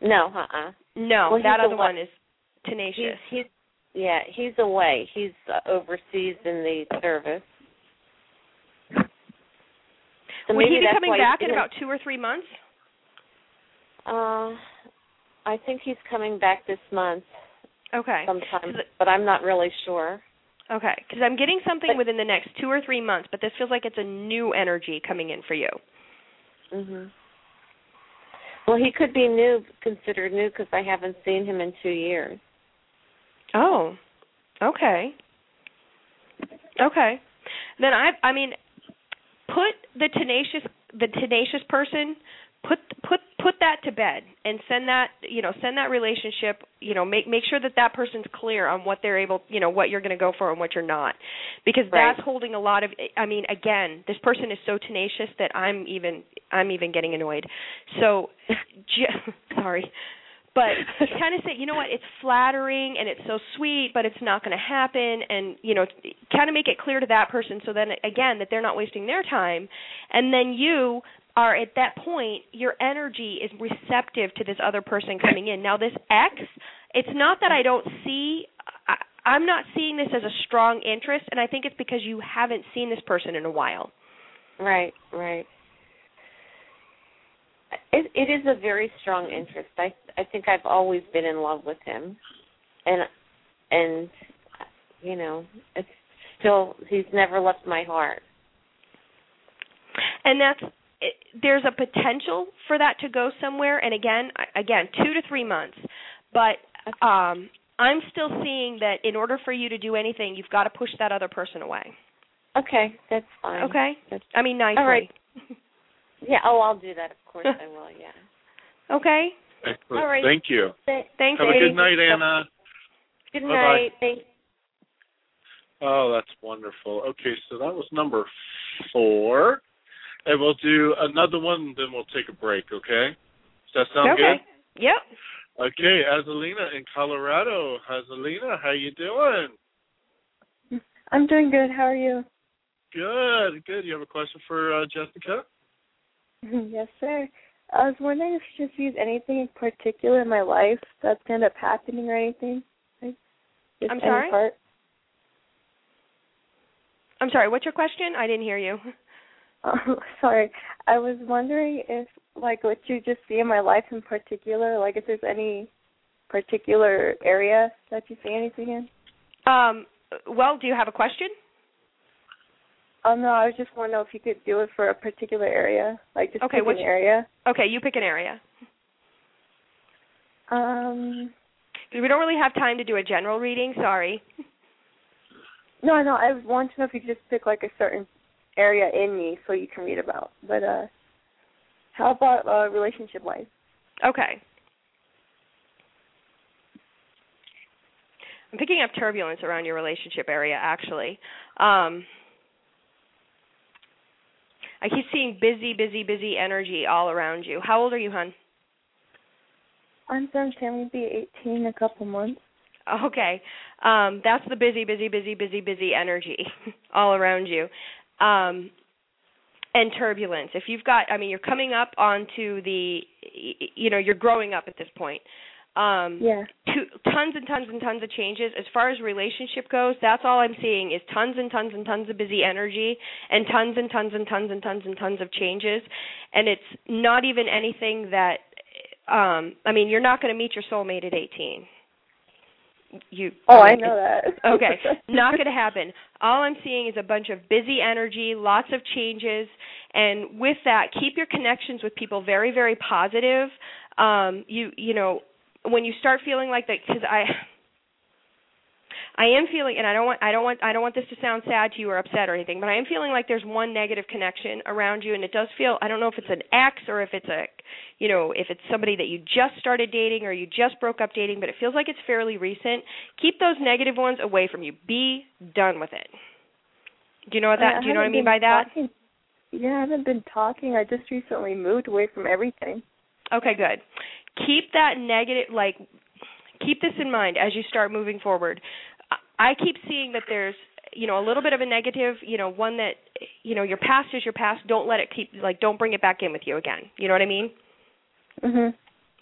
No, uh-uh. No, Well, that other one- is tenacious. he's yeah, he's away. He's uh, overseas in the service. So Would he be coming back in about two or three months? Uh, I think he's coming back this month Okay. sometime, but I'm not really sure. Okay, because I'm getting something But- within the next two or three months, but this feels like it's a new energy coming in for you. Mhm. Well, he could be new, considered new, because I haven't seen him in two years. Oh, okay. Okay. Then I I mean put the tenacious the tenacious person put put put that to bed and send that you know send that relationship you know make make sure that that person's clear on what they're able you know what you're going to go for and what you're not. Because Right. that's holding a lot of I mean again this person is so tenacious that I'm even I'm even getting annoyed. So sorry. But kind of say, you know what, it's flattering and it's so sweet, but it's not going to happen, and you know, kind of make it clear to that person, so then again that they're not wasting their time, and then you are at that point, your energy is receptive to this other person coming in. Now, this ex, it's not that I don't see. I, I'm not seeing this as a strong interest, and I think it's because you haven't seen this person in a while. Right, right. It, it is a very strong interest. I I think I've always been in love with him, and and you know it's still he's never left my heart. And that's it, there's a potential for that to go somewhere. And again, again, two to three months. But um, I'm still seeing that in order for you to do anything, you've got to push that other person away. Okay, that's fine. Okay. That's, I mean, nicely. All right. yeah. Oh, I'll do that. Of course, I will. Yeah. Okay. Excellent. All right. Thank you. Th- Thanks, Have a good night, Anna. Good Bye-bye. night. Thank. Oh, that's wonderful. Okay, so that was number four. And we'll do another one, then we'll take a break, okay? Does that sound okay. Yep. Okay, Azalina in Colorado. Azalina, how you doing? I'm doing good. How are you? Good, good. You have a question for uh, Jessica? yes, sir. I was wondering if you just use anything in particular in my life that's going to end up happening or anything. Like, I'm any sorry? Part. I'm sorry. What's your question? I didn't hear you. Oh, sorry. I was wondering if, like, what you just see in my life in particular, like, if there's any particular area that you see anything in. Um. Well, do you have a question? Oh no, I was just wondering if you could do it for a particular area, like just Okay, pick an area. Okay, you pick an area. Um, we don't really have time to do a general reading. Sorry. no, no, I want to know if you could just pick like a certain area in me so you can read about. But uh, how about uh, relationship wise? Okay. I'm picking up turbulence around your relationship area actually. Um I keep seeing busy, busy, busy energy all around you. How old are you, hon? I'm 17. I'm be 18 in a couple months. Okay. Um that's the busy, busy, busy, busy, busy energy all around you. Um and turbulence. If you've got I mean you're coming up onto the you know, you're growing up at this point. Um Yeah. to, tons and tons and tons of changes. As far as relationship goes, that's all I'm seeing is tons and tons and tons of busy energy and tons and tons and tons and tons and tons of changes. And it's not even anything that um I mean, you're not going to meet your soulmate at 18. You Oh, I know that. okay. Not going to happen. All i'm seeing is a bunch of busy energy lots of changes and with that keep your connections with people very very positive. Um you you know when you start feeling like that cuz i I am feeling, and I don't want, I don't want, I don't want this to sound sad to you or upset or anything, but I am feeling like there's one negative connection around you, and it does feel, I don't know if it's an ex or if it's a, you know, if it's somebody that you just started dating or you just broke up dating, but it feels like it's fairly recent. Keep those negative ones away from you. Be done with it. Do you know what that? I do you know what I mean by that? Talking, yeah, I haven't been talking. I just recently moved away from everything. Okay, good. Keep that negative like keep this in mind as you start moving forward. I keep seeing that there's you know a little bit of a negative, you know, one that you know your past is your past. Don't let it keep like don't bring it back in with you again. You know what I mean? Mhm.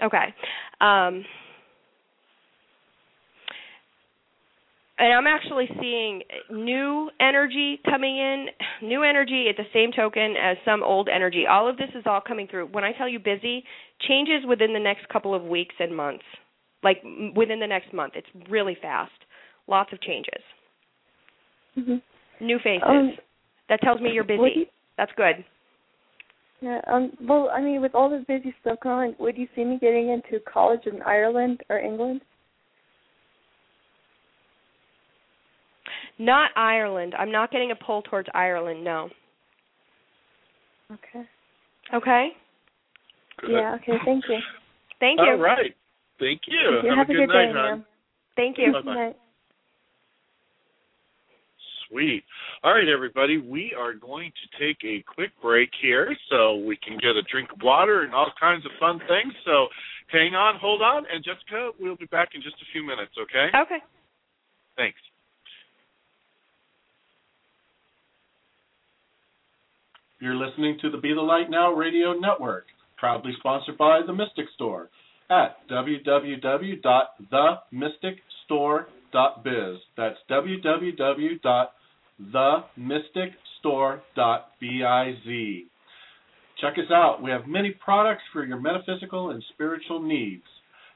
Okay. Um and I'm actually seeing new energy coming in, new energy at the same token as some old energy. All of this is all coming through. When I tell you busy, changes within the next couple of weeks and months. Like within the next month. It's really fast. Lots of changes. Mhm. New faces. Um, that tells me you're busy. you- That's good. Yeah. Um. Well, I mean, with all this busy stuff going, on, would you see me getting into college in Ireland or England? Not Ireland. I'm not getting a pull towards Ireland, no. Okay. Okay? Good. Yeah. Okay. Thank you. Thank you. All right. Thank you. Thank you. Have, Have a good, day, night, hon. Thank you. Bye-bye. Good night. Sweet. All right, everybody. We are going to take a quick break here so we can get a drink of water and all kinds of fun things. So hang on, hold on, and Jessica, we'll be back in just a few minutes, okay? Okay. Thanks. You're listening to the Be the Light Now radio network, proudly sponsored by The Mystic Store at www.themysticstore.biz. That's www.themysticstore.biz. Check us out. We have many products for your metaphysical and spiritual needs.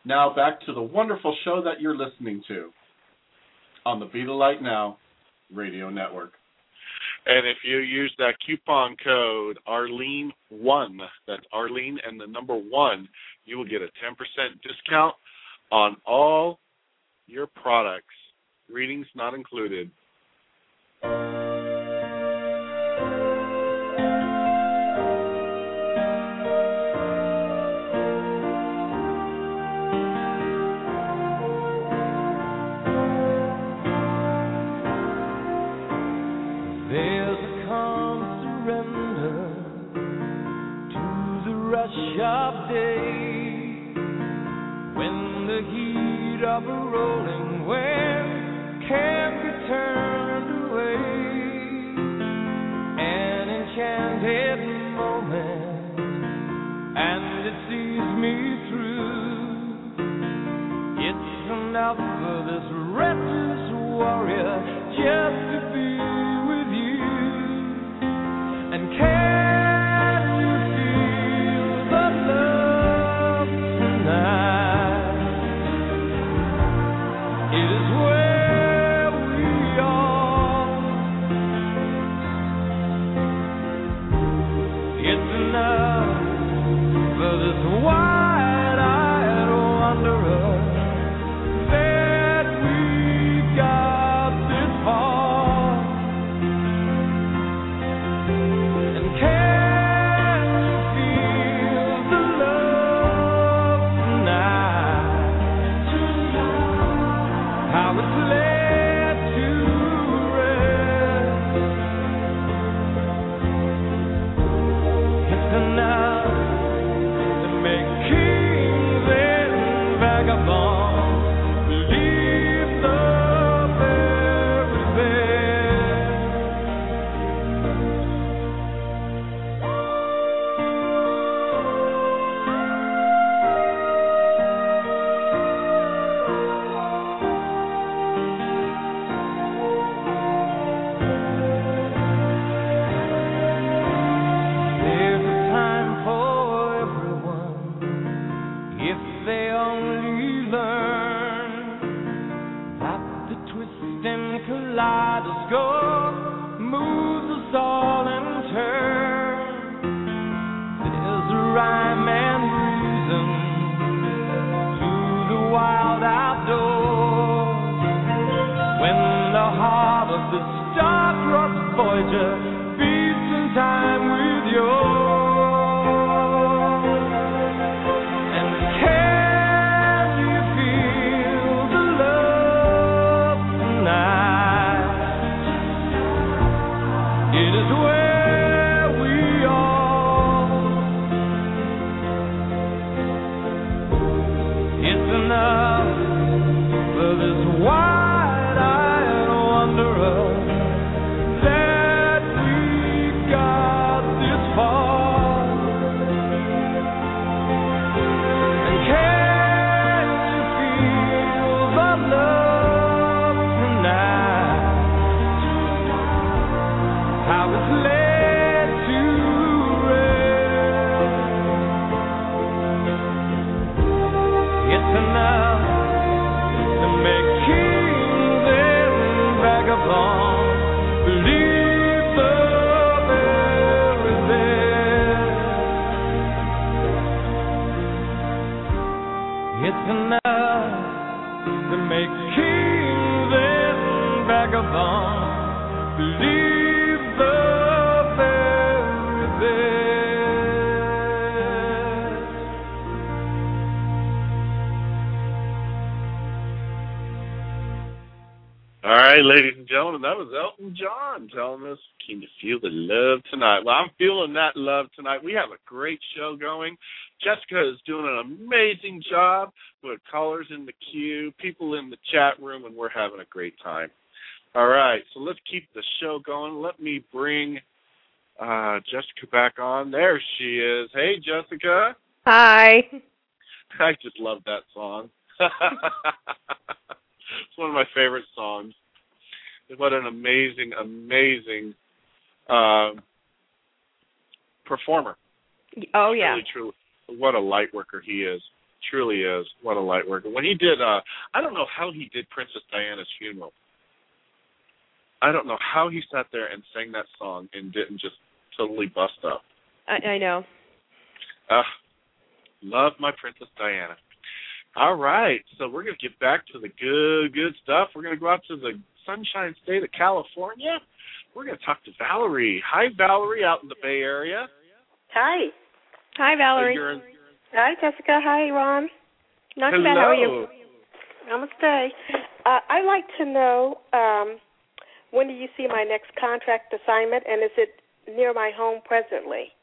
Now back to the wonderful show that you're listening to on the Be the Light Now Radio Network. And if you use that coupon code Arlene1, that's Arlene and the number one, you will get a 10% discount on all your products, readings not included. Heat that was Elton John telling us, can you feel the love tonight? Well, I'm feeling that love tonight. We have a great show going. Jessica is doing an amazing job with callers in the queue, people in the chat room, and we're having a great time. All right, so let's keep the show going. Let me bring uh, Jessica back on. There she is. Hey, Jessica. Hi. I just love that song. It's one of my favorite songs. What an amazing, amazing uh, performer. Oh yeah. Truly, truly, what a light worker he is. Truly is. What a light worker. When he did, uh I don't know how he did Princess Diana's funeral. I don't know how he sat there and sang that song and didn't just totally bust up. I, I know. Uh, love my Princess Diana. All right, so we're going to get back to the good, good stuff. We're going to go out to the Sunshine State of California. We're going to talk to Valerie. Hi, Valerie, out in the Bay Area. Hi. Hi, Valerie. You're in- Hi, Jessica. Hi, Ron. Not Hello. too bad. How are you? Namaste. Uh, I'd like to know um, when do you see my next contract assignment, and is it near my home presently?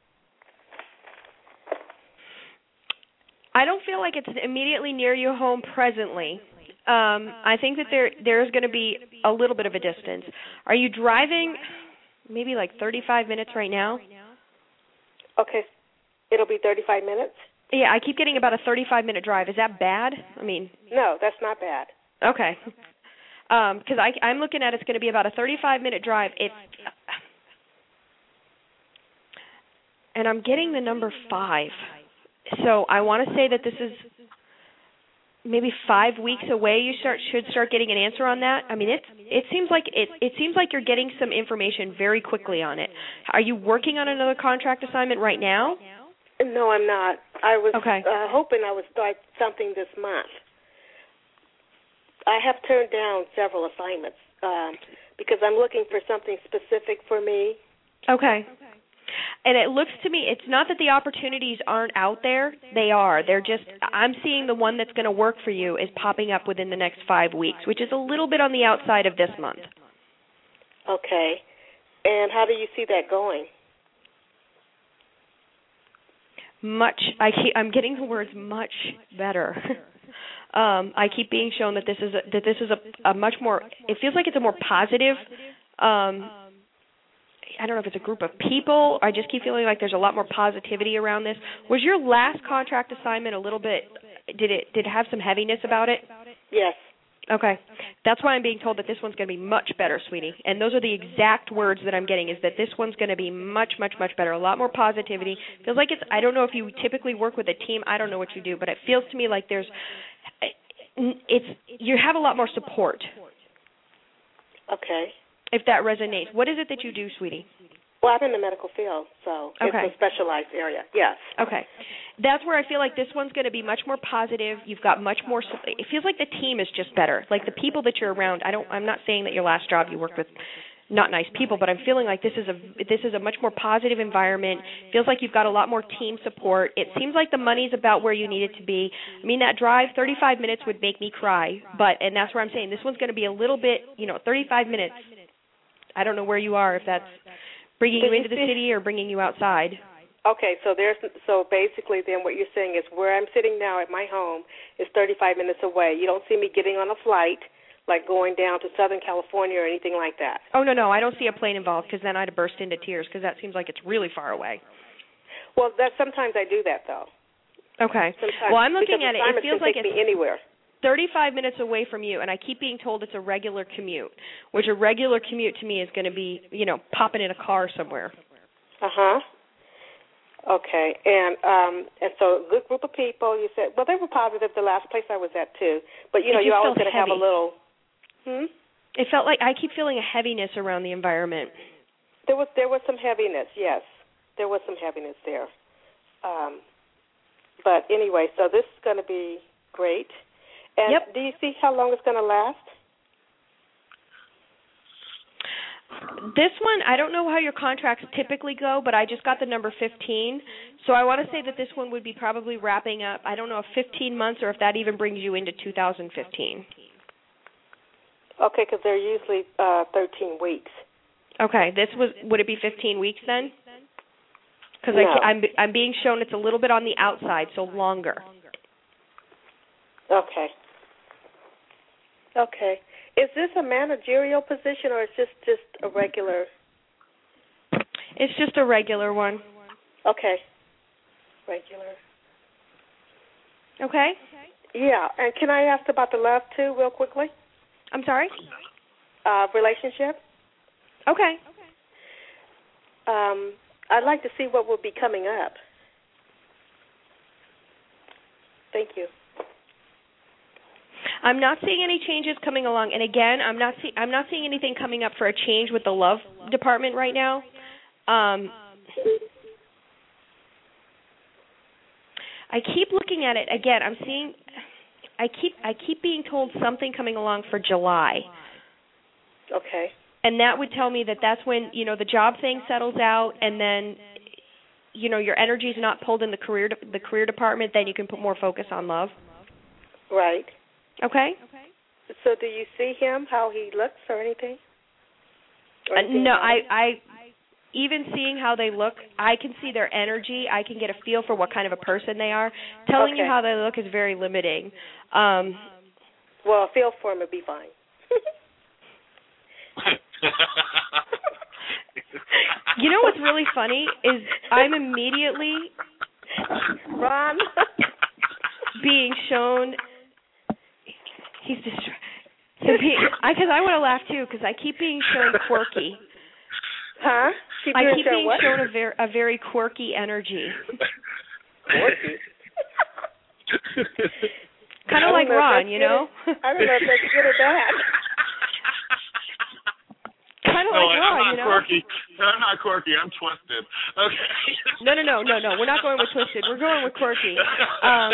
I don't feel like it's immediately near your home presently. Um, I think that there there's going to be a little bit of a distance. Are you driving? Maybe like 35 minutes right now. Okay, it'll be 35 minutes? Yeah, I keep getting about a 35 minute drive. Is that bad? I mean, No, that's not bad. okay. Um, because I I'm looking at it's going to be about a 35 minute drive. It's and I'm getting the number five. So I want to say that this is maybe five weeks away. You start should start getting an answer on that. I mean, it's it seems like it it seems like you're getting some information very quickly on it. Are you working on another contract assignment right now? No, I'm not. I was Okay. uh, hoping I would start something this month. I have turned down several assignments um, because I'm looking for something specific for me. Okay. And it looks to me it's not that the opportunities aren't out there. They are. They're just I'm seeing the one that's going to work for you is popping up within the next 5 weeks, which is a little bit on the outside of this month. Okay. And how do you see that going? Much I keep I'm getting the words much better. um I keep being shown that this is a, that this is a, a much more it feels like it's a more positive um I don't know if it's a group of people. I just keep feeling like there's a lot more positivity around this. Was your last contract assignment a little bit did it did it have some heaviness about it? Yes. Okay. That's why I'm being told that this one's going to be much better, sweetie. And those are the exact words that I'm getting is that this one's going to be much much much better. A lot more positivity. Feels like it's I don't know if you typically work with a team. I don't know what you do, but it feels to me like there's it's you have a lot more support. Okay. If that resonates. What is it that you do, sweetie? Well, I'm in the medical field, so Okay. it's a specialized area. Yes. Okay. That's where I feel like this one's going to be much more positive. You've got much more it feels like the team is just better. Like the people that you're around. I don't I'm not saying that your last job you worked with not nice people, but I'm feeling like this is a this is a much more positive environment. Feels like you've got a lot more team support. It seems like the money's about where you need it to be. I mean that drive 35 minutes would make me cry, but and that's where I'm saying this one's going to be a little bit, you know, 35 minutes. I don't know where you are if that's bringing you into the city or bringing you outside. Okay, so there's so basically then what you're saying is where I'm sitting now at my home is 35 minutes away. You don't see me getting on a flight like going down to Southern California or anything like that. Oh no, no, I don't see a plane involved because then I'd have burst into tears because that seems like it's really far away. Well, that sometimes I do that though. Okay. Sometimes Well, I'm looking at it. It feels like it's anywhere. 35 minutes away from you, and I keep being told it's a regular commute, which a regular commute to me is going to be, you know, popping in a car somewhere. Uh huh. Okay, and um and so a good group of people. You said well they were positive the last place I was at too, but you know you just always going to have a little. Hmm. It felt like I keep feeling a heaviness around the environment. There was there was some heaviness. Yes, there was some heaviness there. Um, but anyway, so this is going to be great. And Yep. do you see how long it's going to last? This one, I don't know how your contracts typically go, but I just got the number 15. So I want to say that this one would be probably wrapping up. I don't know if 15 months or if that even brings you into 2015. Okay, because they're usually uh 13 weeks. Okay, this was would it be 15 weeks then? Because No. I'm I'm being shown it's a little bit on the outside, so longer. Okay. Okay. Is this a managerial position or is this just a regular? It's just a regular one. Okay. Regular. Okay. Yeah, and can I ask about the love too, real quickly? I'm sorry. Uh, relationship. Okay. Okay. Um, I'd like to see what will be coming up. Thank you. I'm not seeing any changes coming along, and again, I'm not see- I'm not seeing anything coming up for a change with the love department right now. Um, I keep looking at it again. I'm seeing. I keep I keep being told something coming along for July, Okay. and that would tell me that that's when you know the job thing settles out, and then you know your energy is not pulled in the career the career department. Then you can put more focus on love. Right. Okay. Okay. So, do you see him? How he looks, or anything? Or Uh, no, I? I even seeing how they look, I can see their energy. I can get a feel for what kind of a person they are. Telling you how they look is very limiting. Um Well, a feel for him would be fine. you know what's really funny is I'm immediately Ron. being shown he's him because I want to laugh too because I keep being shown quirky. Huh? Keep I keep shown being what? shown a very a very quirky energy. Quirky. Kind of like Ron, you know. I don't know if that's good or bad. Kind of no, like I'm not you know. quirky. I'm not quirky. I'm twisted. Okay. No, no, no, no, no. We're not going with twisted. We're going with quirky. Um,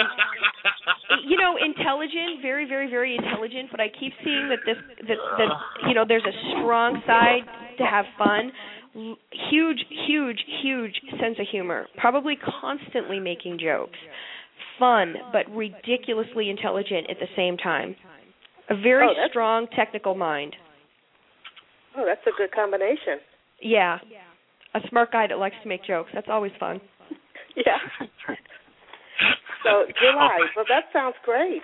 you know, intelligent, very, very, very intelligent. But I keep seeing that this, that, that you know, there's a strong side to have fun. Huge, huge, huge sense of humor. Probably constantly making jokes. Fun, but ridiculously intelligent at the same time. A very Oh, strong technical mind. Oh, that's a good combination. Yeah. A smart guy that likes to make jokes. That's always fun. Yeah. So July. Well, that sounds great.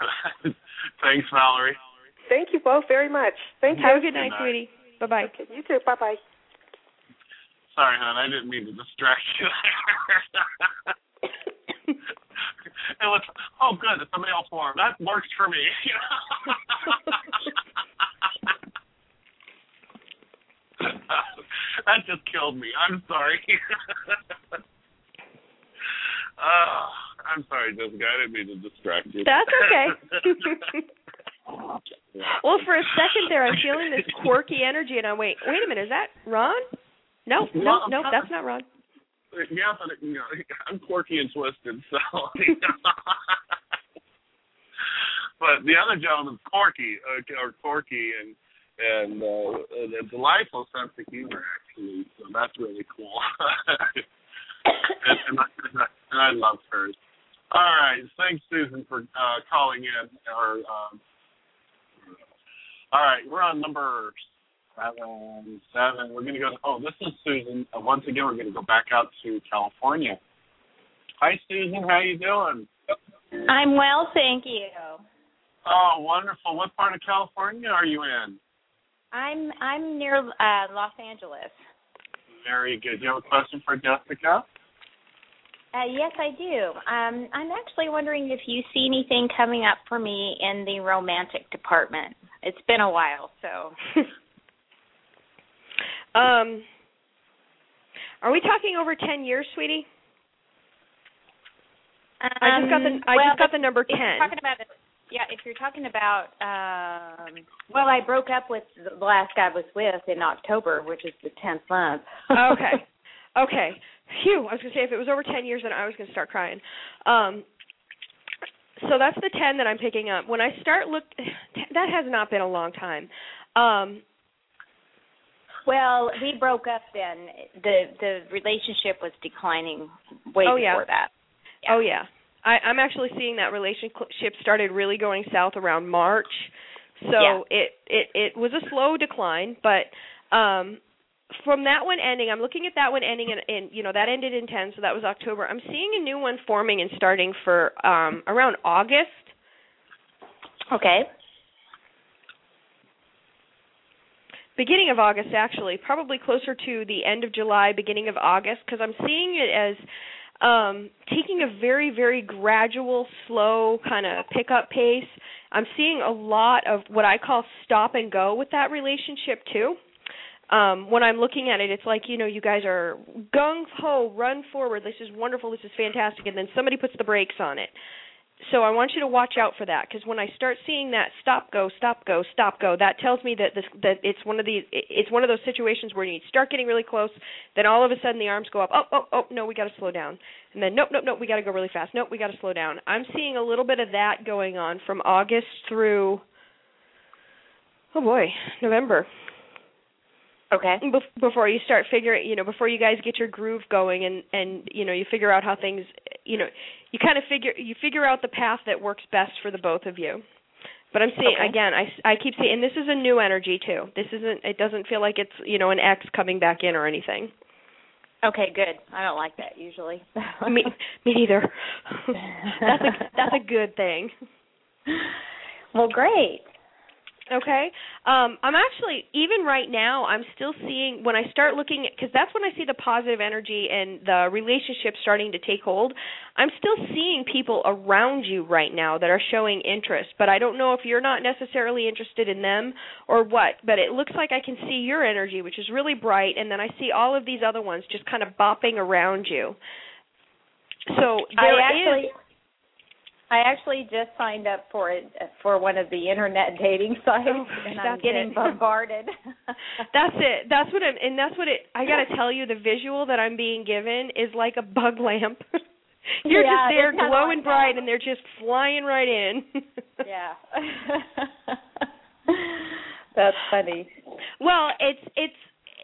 Thanks, Valerie. Thank you both very much. Thank you. Have a good night, Good night. sweetie. Bye bye. Okay, you too. Bye bye. Sorry, hon. I didn't mean to distract you. it was oh good, it's a male form. That works for me. that just killed me. I'm sorry. uh, I'm sorry, Jessica. I didn't mean to distract you. That's okay. well, for a second there, I'm feeling this quirky energy, and I wait. Wait a minute, is that Ron? No, no, no, that's not Ron. yeah, but you know, I'm quirky and twisted, so. but the other gentleman's quirky, uh, or quirky and and uh, a delightful sense of humor, actually. So that's really cool. and, and, I, and I love hers. All right, thanks, Susan, for uh, calling in. Or um, all right, we're on number seven. Seven. We're gonna go. Oh, this is Susan. Uh, once again, we're gonna go back out to California. Hi, Susan. How you doing? I'm well, thank you. Oh, wonderful. What part of California are you in? I'm I'm near uh Los Angeles. Very good. Do you have a question for Jessica? Uh yes, I do. Um I'm actually wondering if you see anything coming up for me in the romantic department. It's been a while, so Um, are we talking over ten years, sweetie? I just got the Um, I well, just got the number ten. talking about yeah, if you're talking about um well, I broke up with the last guy I was with in October, which is the 10th month. okay. Okay. Phew. I was gonna say if it was over ten years, then I was gonna start crying. Um. So that's the ten that I'm picking up. When I start look, that has not been a long time. Um. Well, we broke up then. The the relationship was declining way Oh, before yeah. that. Oh yeah. I, I'm actually seeing that relationship started really going south around March. So Yeah. it, it it was a slow decline, but um from that one ending, I'm looking at that one ending in, in you know that ended in 10, so that was October. I'm seeing a new one forming and starting for um around August. Okay. beginning of August actually, probably closer to the end of July, beginning of August, because I'm seeing it as um taking a very very gradual slow kind of pick up pace. I'm seeing a lot of what i call stop and go with that relationship too. Um when i'm looking at it it's like you know you guys are gung ho run forward. This is wonderful. This is fantastic. And then somebody puts the brakes on it so I want you to watch out for that because when I start seeing that stop go stop go stop go that tells me that this that it's one of these it's one of those situations where you start getting really close then all of a sudden the arms go up oh oh oh no we got to slow down and then nope nope nope we got to go really fast nope we got to slow down. I'm seeing a little bit of that going on from August through oh boy November Okay. Bef- before you start figuring, you know, before you guys get your groove going and and you know, you figure out how things, you know, you kind of figure you figure out the path that works best for the both of you. But I'm seeing Okay. again, I I keep seeing and this is a new energy too. This isn't it doesn't feel like it's, you know, an X coming back in or anything. Okay, good. I don't like that usually. me me neither. that's a that's a good thing. well, great. Okay. Um I'm actually even right now I'm still seeing when I start looking at cuz that's when I see the positive energy and the relationship starting to take hold. I'm still seeing people around you right now that are showing interest, but I don't know if you're not necessarily interested in them or what, but it looks like I can see your energy which is really bright and then I see all of these other ones just kind of bopping around you. So there I is- actually I actually just signed up for it for one of the internet dating sites oh, and I'm getting it. bombarded. That's it. That's what I'm, and that's what it. I got to tell you, the visual that I'm being given is like a bug lamp. You're Yeah, just there, glowing bright, and they're just flying right in. yeah. That's funny. well, it's it's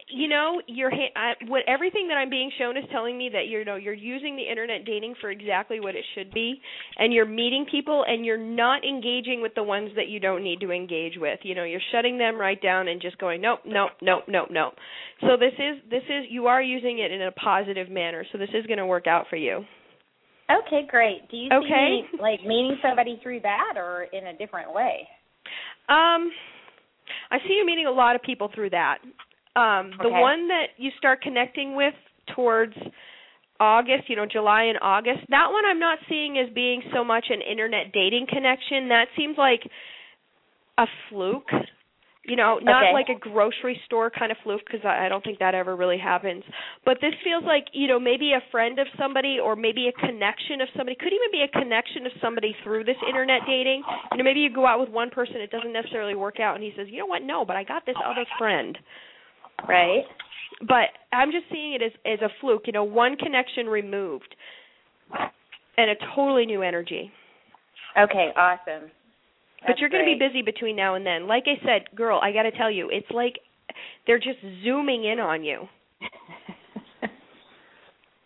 you know your I, what everything that I'm being shown is telling me that you're you know you're using the internet dating for exactly what it should be, and you're meeting people and you're not engaging with the ones that you don't need to engage with. You know, you're shutting them right down and just going nope, nope, nope, nope, nope. So this is this is you are using it in a positive manner. So this is going to work out for you. Okay, great. Do you Okay. see me like meeting somebody through that or in a different way? Um, I see you meeting a lot of people through that. Um, the Okay. one that you start connecting with towards August, you know, July and August, that one I'm not seeing as being so much an internet dating connection. That seems like a fluke. You know, not Okay. like a grocery store kind of fluke because I, I don't think that ever really happens. But this feels like you know maybe a friend of somebody or maybe a connection of somebody. Could even be a connection of somebody through this internet dating. You know, maybe you go out with one person, it doesn't necessarily work out, and he says, you know what, no, but I got this other friend. Right. But I'm just seeing it as as a fluke. You know, one connection removed, and a totally new energy. Okay, awesome. but you're going to be busy between now and then. Like I said, girl, I got to tell you, it's like they're just zooming in on you.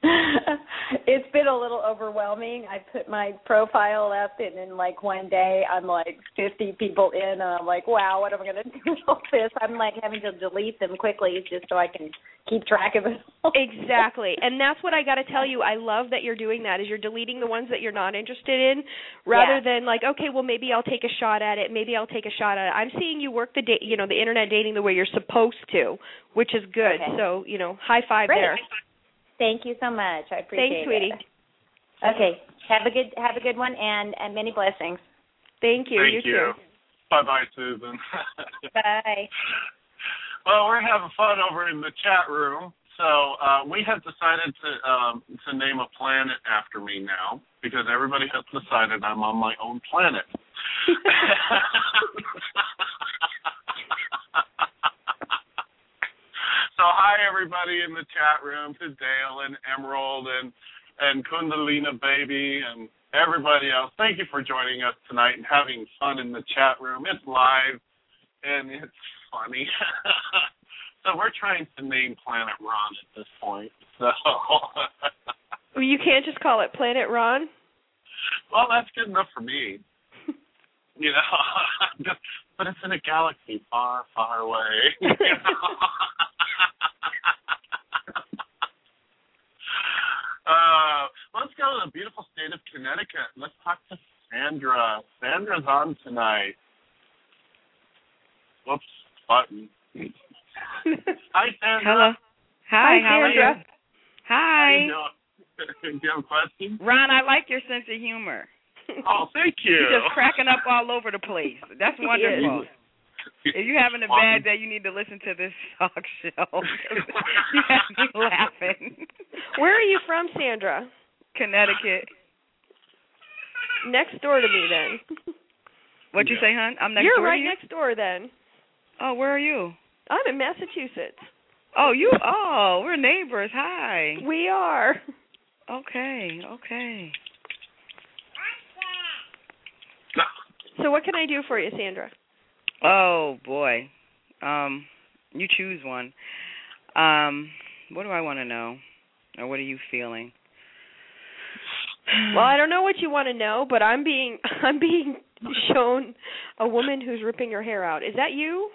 it's been a little overwhelming. I put my profile up, and in like one day, I'm like 50 people in, and I'm like, wow, what am I going to do with all this? I'm like having to delete them quickly just so I can keep track of it. exactly. And that's what I got to tell you. I love that you're doing that. Is you're deleting the ones that you're not interested in rather Yeah. than like, okay, well maybe I'll take a shot at it. Maybe I'll take a shot at it. I'm seeing you work the date, you know, the internet dating the way you're supposed to, which is good. Okay. So, you know, high five Great. there. Thank you so much. I appreciate Thanks, sweetie. it. Okay, have a good have a good one, and and many blessings. Thank you. Thank you, too. Bye bye, Susan. Bye. well, we're having fun over in the chat room. So uh, we have decided to um, to name a planet after me now because everybody has decided I'm on my own planet. so hi everybody in the chat room to Dale and Emerald and and Kundalina baby and everybody else. Thank you for joining us tonight and having fun in the chat room. It's live and it's funny. so we're trying to name Planet Ron at this point. So Well, You can't just call it Planet Ron. well that's good enough for me. You know, but it's in a galaxy far, far away. you know? uh, let's go to the beautiful state of Connecticut. Let's talk to Sandra. Sandra's on tonight. Whoops, button. Hi, Sandra. Hello. Hi, Hi, how are Sandra. you? Hi. How you? Do you have a question? Ron, I like your sense of humor. Oh, thank you. You're just cracking up all over the place. That's wonderful. If you're having a bad day, you need to listen to this talk show. you have me laughing. Where are you from, Sandra? Connecticut. Next door to me, then. What'd you say, hon? I'm next You're door to right you? next door, then. Oh, where are you? I'm in Massachusetts. Oh, you. Oh, we're neighbors. Hi. We are. Okay. Okay. So, what can I do for you, Sandra? Oh boy. Um, you choose one. Um, what do I want to know, or what are you feeling? Well, I don't know what you want to know, but I'm being I'm being shown a woman who's ripping her hair out. Is that you?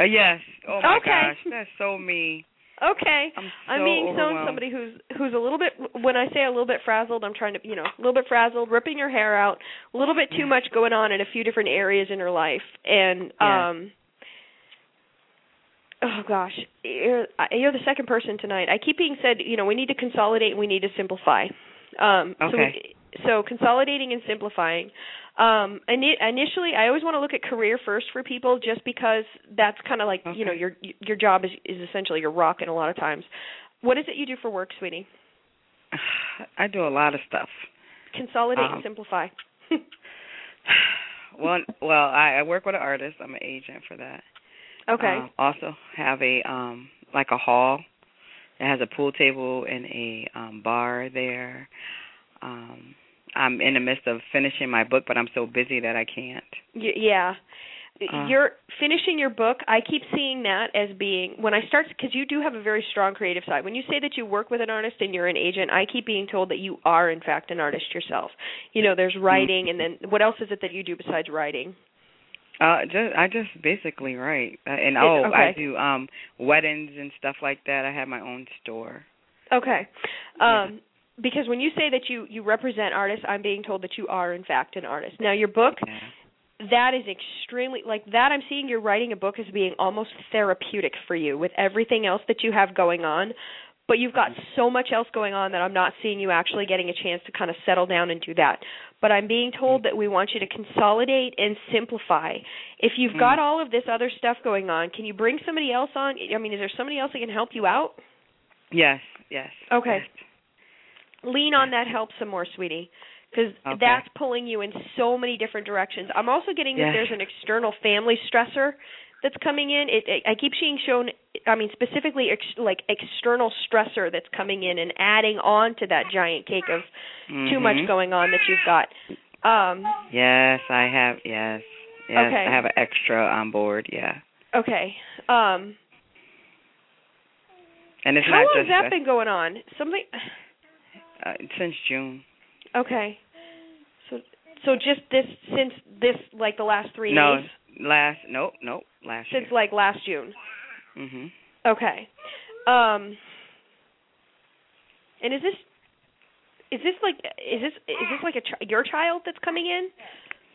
Uh, yes. Oh my Okay. gosh, that's so me. Okay. I'm I'm so being shown somebody who's who's a little bit when I say a little bit frazzled, I'm trying to, you know, a little bit frazzled, ripping your hair out, a little bit too much going on in a few different areas in her life. And Yeah. um Oh gosh, you're, you're the second person tonight. I keep being said, you know, we need to consolidate and we need to simplify. Um so Okay. so consolidating and simplifying. Um ini- initially I always want to look at career first for people just because that's kind of like, you know, your your job is is essentially your rock and a lot of times. What is it you do for work, sweetie? I do a lot of stuff. Consolidate Um, and simplify. Well, well, I, I work with an artist. I'm an agent for that. okay. Um, also have a um like a hall. It has a pool table and a um bar there. Um I'm in the midst of finishing my book, but I'm so busy that I can't. Y- yeah. Uh. You're finishing your book. I keep seeing that as being when I start because you do have a very strong creative side. When you say that you work with an artist and you're an agent, I keep being told that you are in fact an artist yourself. You know, there's writing and then what else is it that you do besides writing? Uh just I just basically write. Uh, and oh, I do um weddings and stuff like that. I have my own store. Okay. Um because when you say that you you represent artists, I'm being told that you are in fact an artist. Now your book Yeah. that is extremely like that I'm seeing you're writing a book as being almost therapeutic for you with everything else that you have going on. But you've got mm-hmm. so much else going on that I'm not seeing you actually getting a chance to kind of settle down and do that. But I'm being told mm-hmm. that we want you to consolidate and simplify. If you've got all of this other stuff going on, can you bring somebody else on? I mean, is there somebody else that can help you out? Yes, yes. Okay. yes. Lean on that help some more, sweetie, because Okay. that's pulling you in so many different directions. I'm also getting that there's an external family stressor that's coming in. It, it I keep seeing shown. I mean, specifically ex, like external stressor that's coming in and adding on to that giant cake of too much Mhm. going on that you've got. Um, Yes, I have. Yes, yes. Okay. I have an extra on board. Yeah, okay. Um, and it's how long just has that been going on? Something. Uh, since June. Okay. So so just this since this like the last three no, days last. Nope, nope. Last since like last June. Mhm. Okay. Um and is this is this like is this is this like a ch- your child that's coming in?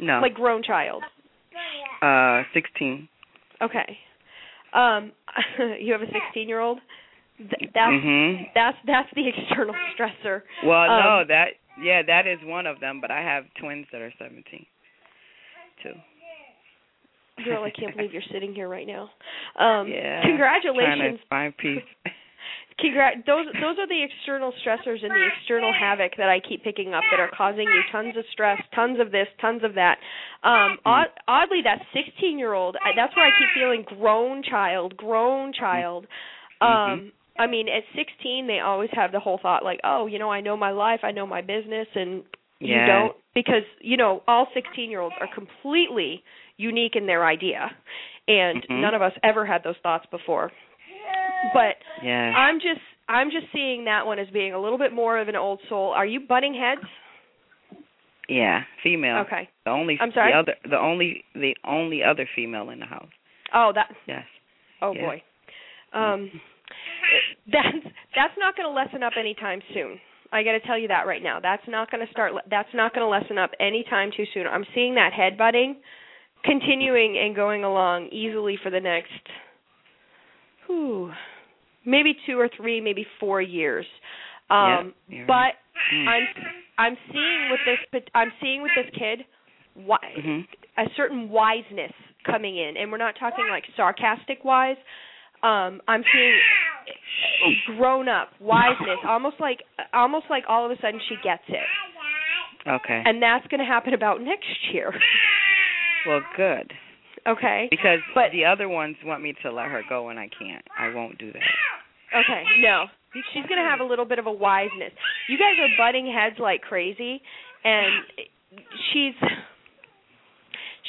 No. Like grown child. uh, sixteen. Okay. Um you have a 16-year-old? Th- that's Mhm. that's that's the external stressor. Well, Um, no, that yeah, that is one of them. But I have twins that are seventeen. Too. Girl, I can't believe you're sitting here right now. Um Yeah. congratulations. Trying to find peace. Congrat those those are the external stressors and the external havoc that I keep picking up that are causing you tons of stress, tons of this, tons of that. Um odd, oddly that 16-year-old, that's where I keep feeling grown child, grown child. Um I mean at 16 they always have the whole thought like, "Oh, you know, I know my life, I know my business and you Yeah. don't because you know all 16-year-olds are completely unique in their idea. And Mhm. none of us ever had those thoughts before. But Yeah. I'm just I'm just seeing that one as being a little bit more of an old soul. Are you butting heads? yeah, female. Okay. The only I'm sorry? the other the only the only other female in the house. Oh, that Yes. oh Yeah. boy. Um that's that's not going to lessen up anytime soon. I got to tell you that right now. That's not going to start that's not going to lessen up anytime too soon. I'm seeing that head butting continuing and going along easily for the next whew, maybe 2 or 3, maybe 4 years. Um Yeah, but right. Mm. I'm I'm seeing with this I'm seeing with this kid why Mhm. a certain wiseness coming in and we're not talking like sarcastic wise um i'm seeing grown up wiseness almost like almost like all of a sudden she gets it Okay. and that's going to happen about next year well, good. okay Because But- the other ones want me to let her go, and I can't. I won't do that. okay no she's going to have a little bit of a wiseness you guys are butting heads like crazy and she's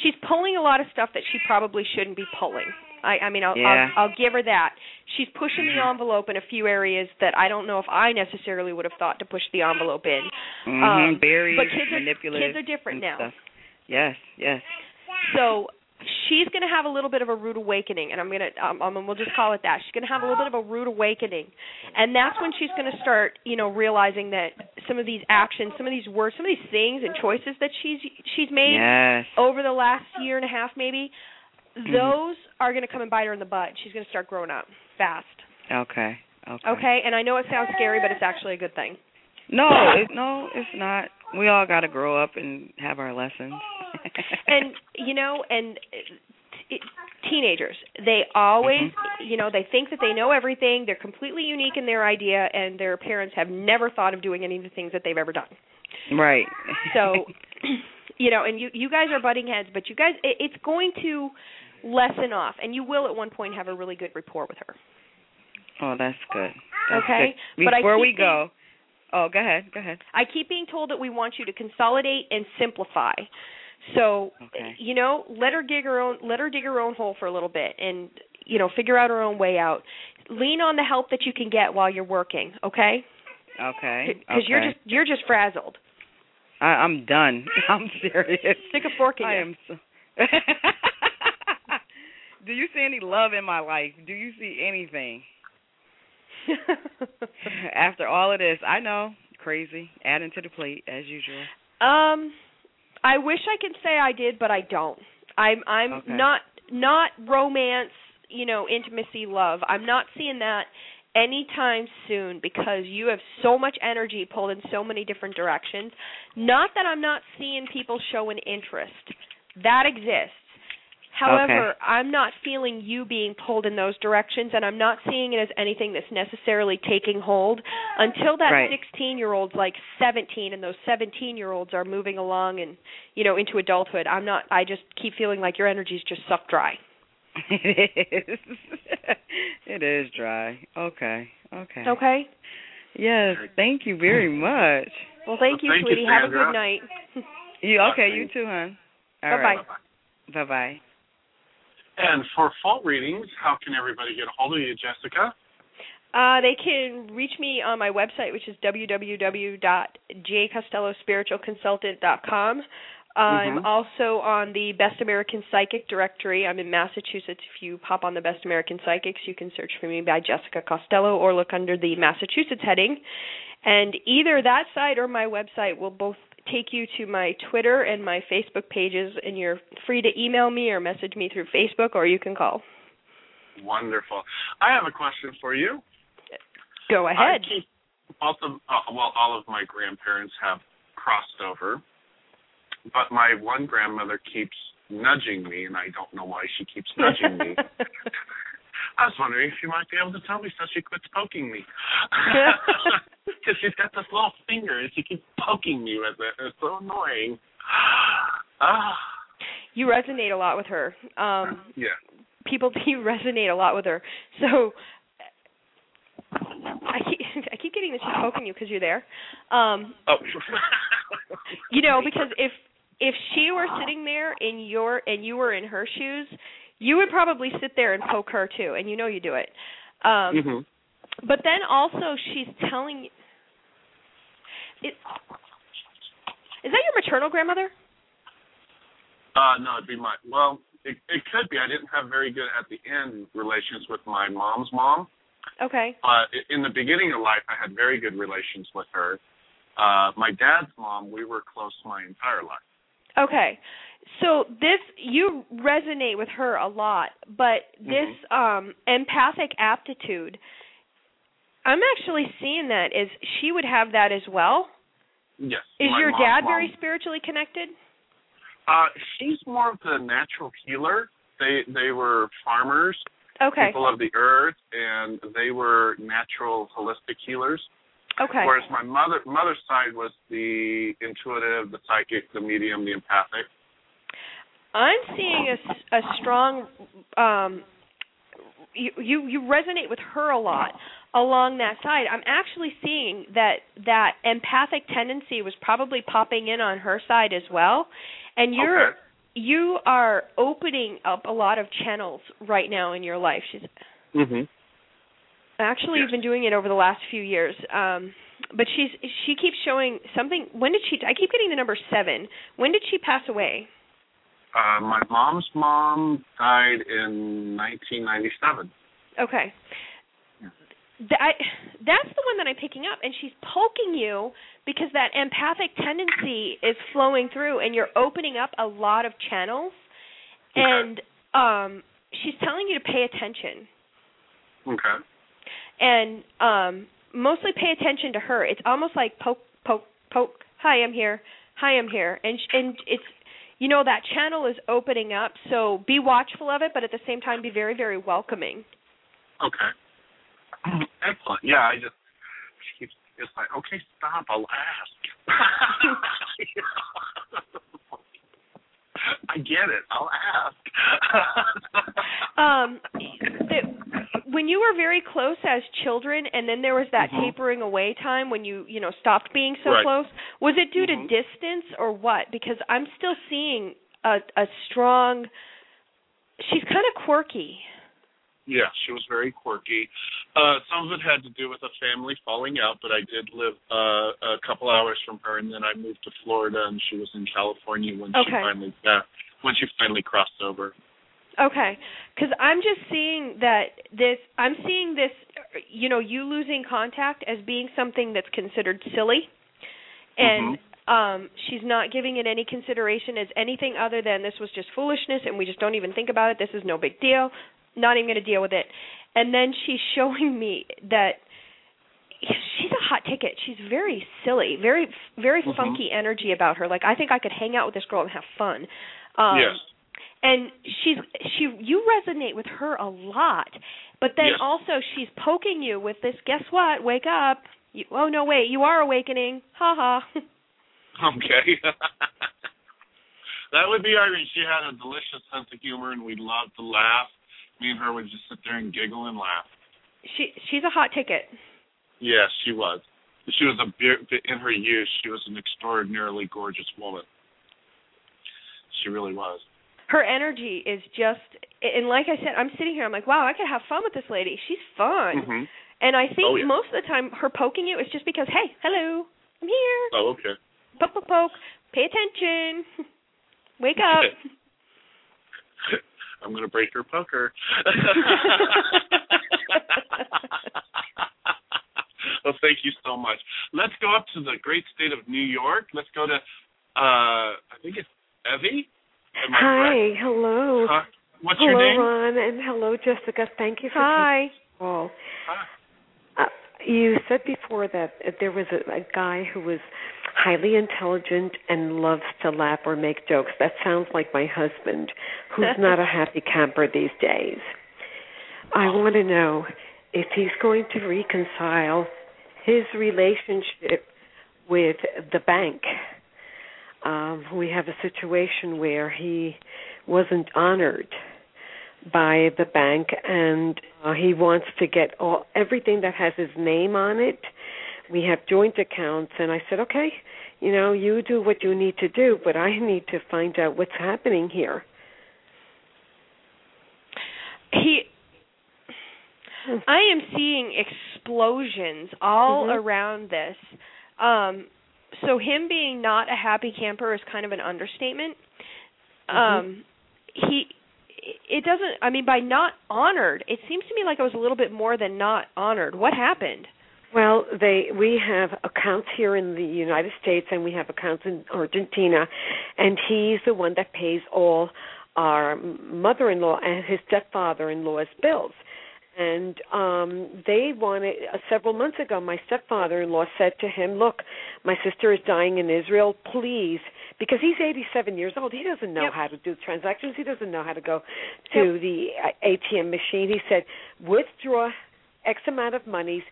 she's pulling a lot of stuff that she probably shouldn't be pulling I, I mean, I'll, Yeah. I'll I'll give her that. She's pushing the envelope in a few areas that I don't know if I necessarily would have thought to push the envelope in. hmm Um, Very but kids are kids are different now. Stuff. Yes, yes. So she's going to have a little bit of a rude awakening, and I'm going to um, um, we'll just call it that. She's going to have a little bit of a rude awakening, and that's when she's going to start, you know, realizing that some of these actions, some of these words, some of these things and choices that she's she's made Yes. over the last year and a half, maybe, Mhm. those are going to come and bite her in the butt. She's going to start growing up fast. Okay. Okay. Okay, and I know it sounds scary, but it's actually a good thing. No, it, no, it's not. We all got to grow up and have our lessons. and you know and t- teenagers they always you know they think that they know everything they're completely unique in their idea and their parents have never thought of doing any of the things that they've ever done right. so you know and you you guys are butting heads but you guys it, it's going to lessen off and you will at one point have a really good rapport with her oh, that's good. That's Okay, Good. but I Before we go, oh, go ahead. Go ahead. I keep being told that we want you to consolidate and simplify. So, Okay. you know, let her dig her own let her dig her own hole for a little bit and you know, figure out her own way out. Lean on the help that you can get while you're working, okay? Okay. Cuz you're just you're just frazzled. I, I'm done. I'm serious. Stick a fork in I you. am so. Do you see any love in my life? Do you see anything? After all of this, I know, crazy, adding to the plate as usual. Um, I wish I could say I did, but I don't. I'm I'm Okay. not not romance, you know, intimacy, love. I'm not seeing that anytime soon because you have so much energy pulled in so many different directions. Not that I'm not seeing people show an interest. That exists. However, I'm not feeling you being pulled in those directions, and I'm not seeing it as anything that's necessarily taking hold until that Right. 16 year old's like 17, and those 17 year olds are moving along and you know into adulthood. I'm not. I just keep feeling like your energy's just sucked dry. it is. it is dry. Okay. Okay. Okay. Yes. Thank you very much. Well, thank you, Thank you, sweetie. Have a good night. You okay? You too, hon. All Bye right. bye. Bye bye. And for fall readings, how can everybody get a hold of you, Jessica? Uh, they can reach me on my website, which is www.jcostellospiritualconsultant.com. I'm Mhm. also on the Best American Psychic directory. I'm in Massachusetts. If you pop on the Best American Psychics, you can search for me by Jessica Costello or look under the Massachusetts heading. And either that site or my website will both take you to my Twitter and my Facebook pages, and you're free to email me or message me through Facebook, or you can call. Wonderful. I have a question for you. Go ahead. I keep both of uh, well, all of my grandparents have crossed over, but my one grandmother keeps nudging me, and I don't know why she keeps nudging me. I was wondering if you might be able to tell me so she quits poking me. Because she's got this little finger, and she keeps poking me with it. It's so annoying. Ah, you resonate a lot with her. Um, yeah. people do resonate a lot with her. So I keep I keep getting that she's poking you because you're there. Um, Oh. you know, because if if she were sitting there in your and you were in her shoes, you would probably sit there and poke her too, and you know you do it. Um, Mhm. But then also she's telling you. It, is that your maternal grandmother? Uh, no, it'd be my well. It, it could be. I didn't have very good at the end relations with my mom's mom, Okay. but in the beginning of life, I had very good relations with her. Uh, my dad's mom, we were close my entire life. Okay. So this you resonate with her a lot, but this um empathic aptitude I'm actually seeing that is she would have that as well. Yes. Is your mom's dad mom. very spiritually connected? Uh, she's more of the natural healer. They they were farmers, Okay. people of the earth, and they were natural holistic healers. Okay. Whereas my mother mother's side was the intuitive, the psychic, the medium, the empathic. I'm seeing a, a strong um you, you you resonate with her a lot along that side. I'm actually seeing that that empathic tendency was probably popping in on her side as well. And you're Okay. you are opening up a lot of channels right now in your life. She's Mm-hmm. actually you've been doing it over the last few years. Um but she's she keeps showing something when did she I keep getting the number 7. When did she pass away? Uh, my mom's mom died in 1997. Okay. Th- I, that's the one that I'm picking up, and she's poking you because that empathic tendency is flowing through, and you're opening up a lot of channels, and um, she's telling you to pay attention, Okay. and um, mostly pay attention to her. It's almost like poke, poke, poke. Hi, I'm here. Hi, I'm here, and sh- and it's you know that channel is opening up, so be watchful of it, but at the same time be very, very welcoming. Okay. Excellent. Yeah, I just she keeps it's like, okay, stop, I'll ask. I get it. I'll ask. um the, when you were very close as children and then there was that Mhm. tapering away time when you you know stopped being so Right. close was it due Mhm. to distance or what because i'm still seeing a a strong she's kind of quirky Yeah, she was very quirky. Uh, some of it had to do with a family falling out, but I did live uh, a couple hours from her, and then I moved to Florida, and she was in California when she finally uh, when she finally crossed over. Okay, because I'm just seeing that this. I'm seeing this. You know, you losing contact as being something that's considered silly, and um she's not giving it any consideration as anything other than this was just foolishness, and we just don't even think about it. This is no big deal. Not even going to deal with it. And then she's showing me that she's a hot ticket. She's very silly, very very Mhm. funky energy about her. Like I think I could hang out with this girl and have fun. Um, yes. And she's she you resonate with her a lot but then Yes. also she's poking you with this guess what wake up you, oh no wait you are awakening ha ha Okay. that would be Irene. She had a delicious sense of humor, and we loved to laugh. Me and her would just sit there and giggle and laugh. she she's a hot ticket Yes, she was. She was a in her youth. She was an extraordinarily gorgeous woman. She really was. Her energy is just and like i said i'm sitting here i'm like wow i could have fun with this lady she's fun hmm and i think Oh, yeah. most of the time her poking you is just because hey hello i'm here Oh, okay. poke poke poke pay attention wake up I'm gonna break her poker. well, thank you so much. Let's go up to the great state of New York. Let's go to, uh, I think it's Evie. Hi, hello. Huh? What's hello, your name? Ron, and hello, Jessica. Thank you for Hi. call. Uh, you said before that there was a, a guy who was highly intelligent and loves to laugh or make jokes. That sounds like my husband, who's not a happy camper these days. I want to know if he's going to reconcile his relationship with the bank. Um, we have a situation where he wasn't honored by the bank and uh, he wants to get all everything that has his name on it we have joint accounts and i said okay you know you do what you need to do but i need to find out what's happening here he I am seeing explosions all Mhm. around this. Um so him being not a happy camper is kind of an understatement. Um he it doesn't I mean by not honored, it seems to me like it was a little bit more than not honored. What happened? well they we have accounts here in the united states and we have accounts in argentina and he's the one that pays all our mother-in-law and his stepfather-in-law's bills and um they wanted uh, several months ago my stepfather-in-law said to him look my sister is dying in israel please because he's 87 years old he doesn't know Yep. how to do transactions he doesn't know how to go to the uh, atm machine he said withdraw x amount of monies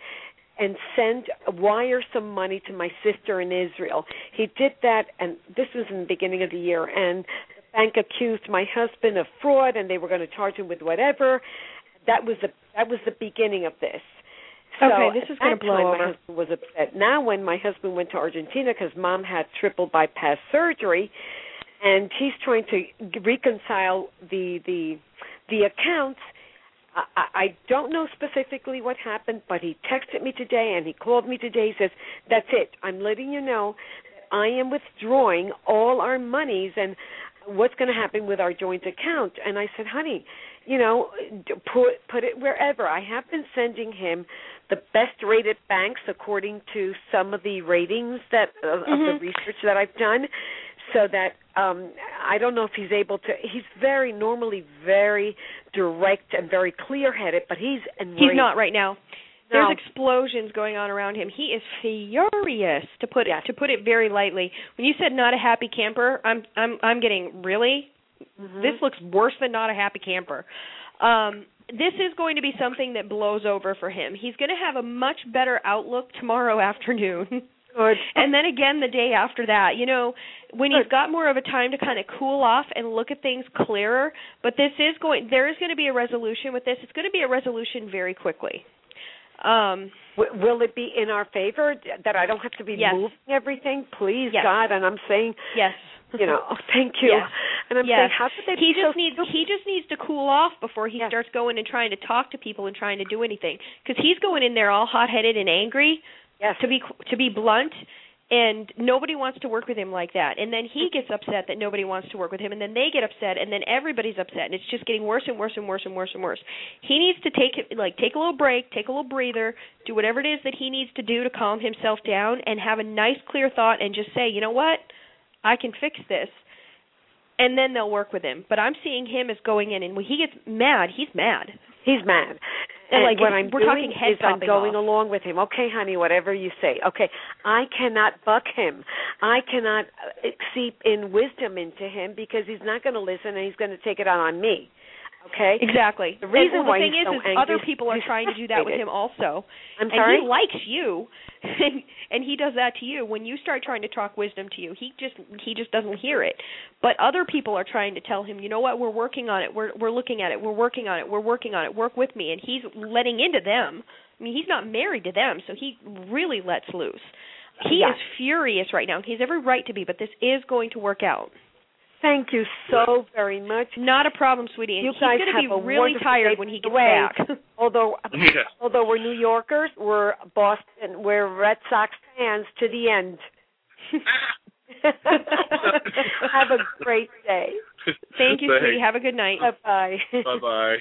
and send wire some money to my sister in Israel. He did that and this was in the beginning of the year and the bank accused my husband of fraud and they were going to charge him with whatever. That was the that was the beginning of this. So Okay, this is gonna that blow time, over. My husband was upset. Now, when my husband went to Argentina because mom had triple bypass surgery, and he's trying to reconcile the the the accounts. I, I I don't know specifically what happened, but he texted me today and he called me today. He says, "That's it. I'm letting you know that I am withdrawing all our monies and what's going to happen with our joint account." And I said, "Honey, you know, put put it wherever. I have been sending him the best rated banks according to some of the ratings that of, of Mhm. the research that I've done so that um I don't know if he's able to he's very normally very direct and very clear headed but he's enraged. He's not right now. There's explosions going on around him. He is furious to put it to put it very lightly. When you said not a happy camper, I'm I'm I'm getting really Mhm. this looks worse than not a happy camper. Um this is going to be something that blows over for him. He's going to have a much better outlook tomorrow afternoon. Good. And then again the day after that. You know, when he's got more of a time to kind of cool off and look at things clearer, but this is going there is going to be a resolution with this. It's going to be a resolution very quickly. Um W- will it be in our favor that I don't have to be Yes. moving everything? Please, Yes. God. And I'm saying, yes. You know, oh, thank you. Yes. And I'm yes. saying, how could they he just so needs stupid? he just needs to cool off before he starts going and trying to talk to people and trying to do anything because he's going in there all hot-headed and angry yes. to be to be blunt and nobody wants to work with him like that and then he mm-hmm. gets upset that nobody wants to work with him and then they get upset and then everybody's upset and it's just getting worse and worse and worse and worse and worse he needs to take it like take a little break take a little breather do whatever it is that he needs to do to calm himself down and have a nice clear thought and just say you know what i can fix this and then they'll work with him but i'm seeing him as going in and when he gets mad he's mad He's mad. And, like, what I'm we're doing talking head is I'm going off. along with him. Okay, honey, whatever you say. Okay, I cannot buck him. I cannot uh, seep in wisdom into him because he's not going to listen and he's going to take it out on me. Okay. Exactly. The reason and, well, why the thing he's is, so is angry other people are trying to do that with him also. I'm sorry. and he likes you, and, and he does that to you. When you start trying to talk wisdom to you, he just he just doesn't hear it. But other people are trying to tell him, you know what, we're working on it. We're we're looking at it. We're working on it. We're working on it. Work with me. And he's letting into them. I mean, he's not married to them, so he really lets loose. He Yeah. is furious right now. He has every right to be, but this is going to work out. Thank you so very much. Not a problem, sweetie. And You he's guys going to have be a really wonderful tired day. when he gets way, back. Although Yeah. although we're New Yorkers, we're Boston, we're Red Sox fans to the end. have a great day. Thank you, Thanks. sweetie. Have a good night. Bye bye. Bye bye.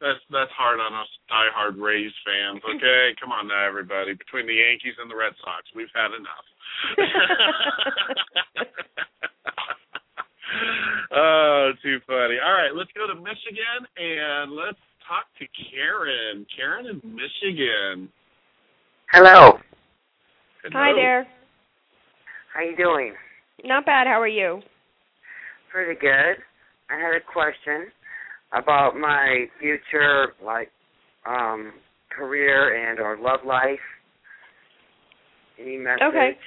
That's that's hard on us diehard Rays fans. Okay, come on now, everybody. Between the Yankees and the Red Sox, we've had enough. oh, too funny. All right, let's go to Michigan and let's talk to Karen. Karen in Michigan. Hello. Hi there. How you doing? Not bad. How are you? Pretty good. I had a question about my future, like, um, career and or love life. Any message Okay.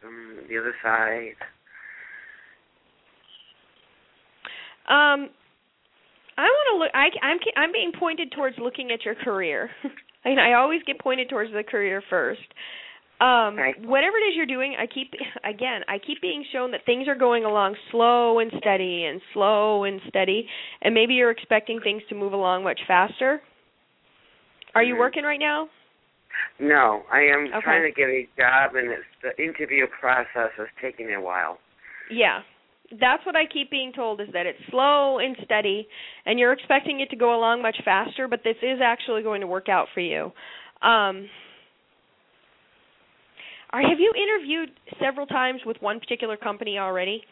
from the other side? Um, I want to look. I, I'm I'm being pointed towards looking at your career. I mean, I always get pointed towards the career first. Um, whatever it is you're doing, I keep again, I keep being shown that things are going along slow and steady and slow and steady, and maybe you're expecting things to move along much faster. Are you Mhm. working right now? No, I am Okay. trying to get a job, and it's the interview process is taking a while. Yeah. That's what I keep being told is that it's slow and steady and you're expecting it to go along much faster, but this is actually going to work out for you. Um are, have you interviewed several times with one particular company already?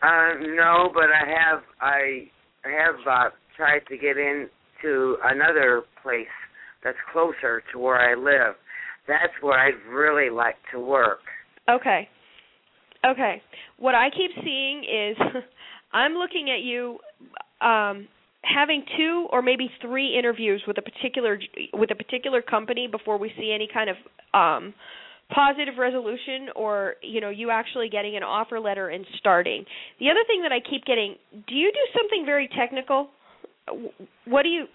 Uh, no, but I have I I have uh, tried to get into another place that's closer to where I live. That's where I'd really like to work. Okay. Okay. What I keep seeing is I'm looking at you um having two or maybe three interviews with a particular with a particular company before we see any kind of um positive resolution or you know you actually getting an offer letter and starting. The other thing that I keep getting, do you do something very technical? What do you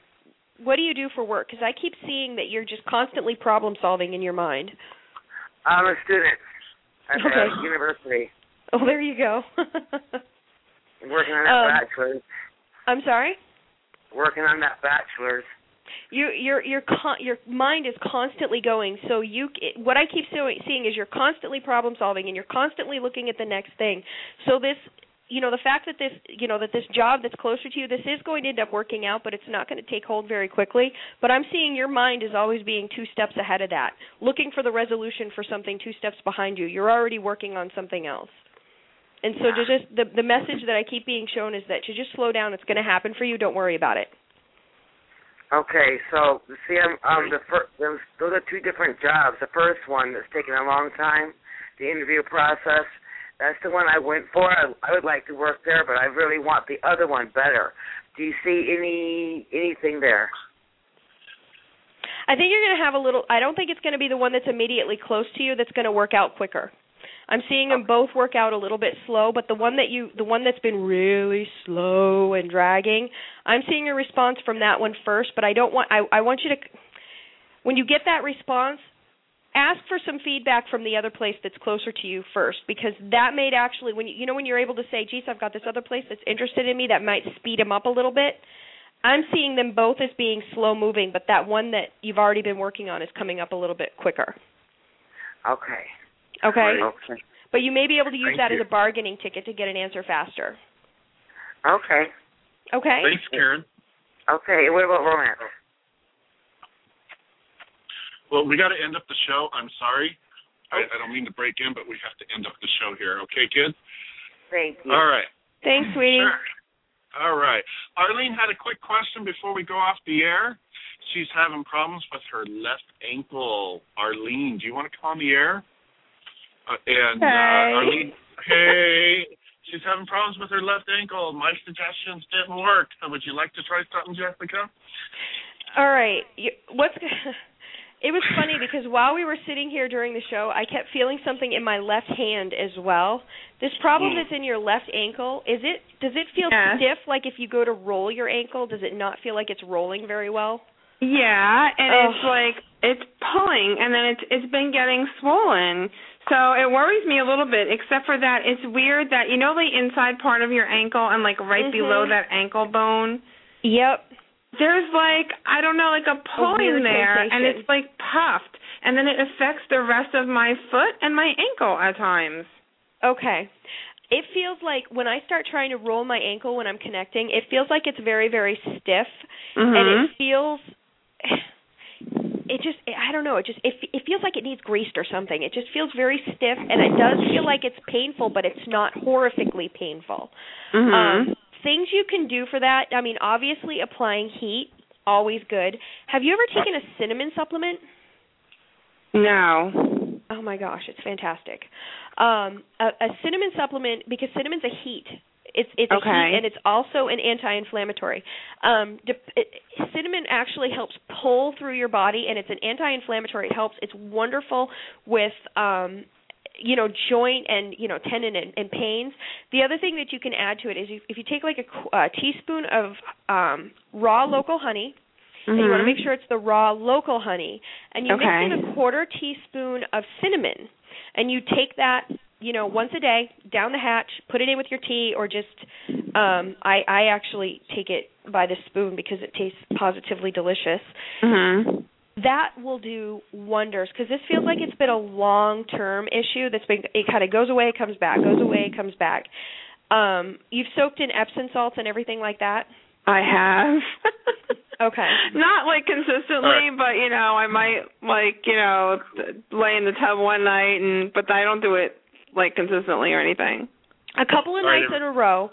what do you do for work? Because I keep seeing that you're just constantly problem solving in your mind. I'm a student at Okay. the university. Oh, there you go. Working on that Um, bachelor's. I'm sorry. Working on that bachelor's. You your your con- your mind is constantly going. So you it, what I keep see- seeing is you're constantly problem solving and you're constantly looking at the next thing. So this you know the fact that this you know that this job that's closer to you this is going to end up working out but it's not going to take hold very quickly but i'm seeing your mind is always being two steps ahead of that looking for the resolution for something two steps behind you you're already working on something else and so to just the the message that i keep being shown is that to just slow down it's going to happen for you don't worry about it Okay, so see, I'm um the first. Those those are two different jobs. The first one that's taking a long time, the interview process. That's the one I went for. I, I would like to work there, but I really want the other one better. Do you see any anything there? I think you're going to have a little. I don't think it's going to be the one that's immediately close to you that's going to work out quicker. I'm seeing them both work out a little bit slow, but the one that you, the one that's been really slow and dragging, I'm seeing a response from that one first. But I don't want. I, I want you to, when you get that response, ask for some feedback from the other place that's closer to you first, because that might actually, when you, you know, when you're able to say, "Geez, I've got this other place that's interested in me," that might speed them up a little bit. I'm seeing them both as being slow moving, but that one that you've already been working on is coming up a little bit quicker. Okay. Okay. Okay. But you may be able to use Thank that you. as a bargaining ticket to get an answer faster. Okay. Okay. Thanks, Karen. Okay. What about romance? Well, we got to end up the show. I'm sorry. I, I don't mean to break in, but we have to end up the show here. Okay, kids? Thank you. All right. Thanks, sweetie. Sure. All right. Arlene had a quick question before we go off the air. She's having problems with her left ankle. Arlene, do you want to come on the air? Uh, and Hey. uh, Arlene, hey, she's having problems with her left ankle. My suggestions didn't work. Uh, Would you like to try something, Jessica? All right. You, what's It was funny because while we were sitting here during the show, I kept feeling something in my left hand as well. This problem Mm. that's in your left ankle, is it does it feel Yeah. stiff like if you go to roll your ankle, does it not feel like it's rolling very well? Yeah, and Ugh. it's like it's pulling, and then it's it's been getting swollen. So it worries me a little bit. Except for that, it's weird that you know the inside part of your ankle and like right Mhm. below that ankle bone. Yep. There's like I don't know, like a pulling weird there, and it's like puffed, and then it affects the rest of my foot and my ankle at times. Okay. It feels like when I start trying to roll my ankle when I'm connecting, it feels like it's very very stiff and Mhm. it feels it just I don't know, it just it it feels like it needs greased or something. It just feels very stiff and it does feel like it's painful, but it's not horrifically painful. Mhm. Um things you can do for that, I mean obviously applying heat always good. Have you ever taken a cinnamon supplement? No. Oh my gosh, it's fantastic. Um, a, a cinnamon supplement because cinnamon's a heat. It's it's a Okay. heat and it's also an anti-inflammatory. Um, dep- it, cinnamon actually helps pull through your body and it's an anti-inflammatory. It helps. It's wonderful with um, you know joint and you know tendon and, and pains. The other thing that you can add to it is if, if you take like a, a teaspoon of um, raw local honey and you want to Mhm. make sure it's the raw local honey and you Okay. mix in a quarter teaspoon of cinnamon and you take that you know once a day down the hatch put it in with your tea or just um i i actually take it by the spoon because it tastes positively delicious Mhm. That will do wonders because this feels like it's been a long term issue that's been it kind of goes away comes back goes away comes back um you've soaked in epsom salts and everything like that I have. okay Not like consistently, but you know, I might like you know lay in the tub one night, and but I don't do it like consistently or anything. a couple of Right. nights in a row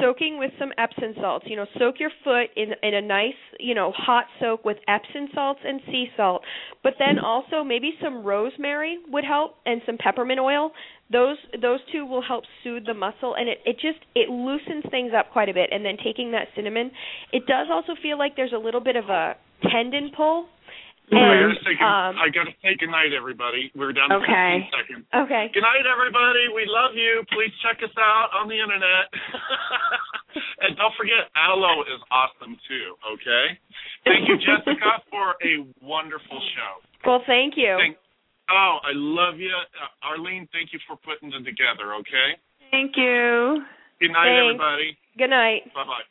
soaking with some Epsom salts. You know, soak your foot in in a nice, you know, hot soak with Epsom salts and sea salt. But then also maybe some rosemary would help and some peppermint oil. Those those two will help soothe the muscle and it it just it loosens things up quite a bit. And then taking that cinnamon, it does also feel like there's a little bit of a tendon pull. I And gotta say, good- um, I gotta say good night, everybody. We're down to Okay. 15 seconds. okay. Good night, everybody. We love you. Please check us out on the internet. and don't forget, Aloe is awesome too. Okay. Thank you, Jessica, for a wonderful show. Well, thank you. Thank, oh, I love you, uh, Arlene. Thank you for putting it together. Okay. Thank you. Good night, Thanks. everybody. Good night. Bye bye.